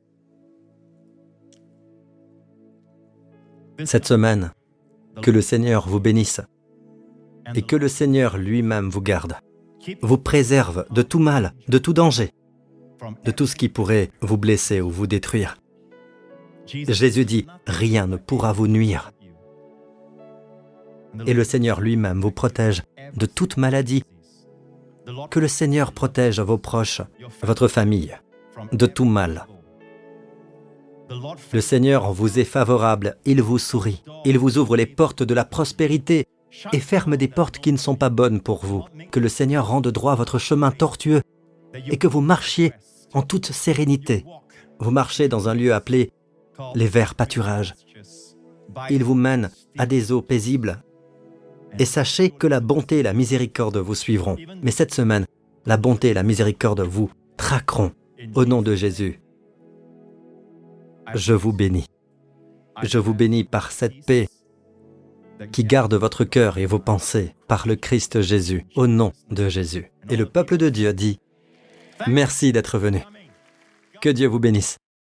Cette semaine, que le Seigneur vous bénisse et que le Seigneur lui-même vous garde, vous préserve de tout mal, de tout danger, de tout ce qui pourrait vous blesser ou vous détruire. Jésus dit, rien ne pourra vous nuire. Et le Seigneur lui-même vous protège de toute maladie. Que le Seigneur protège vos proches, votre famille, de tout mal. Le Seigneur vous est favorable, il vous sourit, il vous ouvre les portes de la prospérité et ferme des portes qui ne sont pas bonnes pour vous. Que le Seigneur rende droit votre chemin tortueux et que vous marchiez en toute sérénité. Vous marchez dans un lieu appelé les verts pâturages. Il vous mène à des eaux paisibles. Et sachez que la bonté et la miséricorde vous suivront. Mais cette semaine, la bonté et la miséricorde vous traqueront. Au nom de Jésus, je vous bénis. Je vous bénis par cette paix qui garde votre cœur et vos pensées par le Christ Jésus, au nom de Jésus. Et le peuple de Dieu dit, Merci d'être venu. Que Dieu vous bénisse.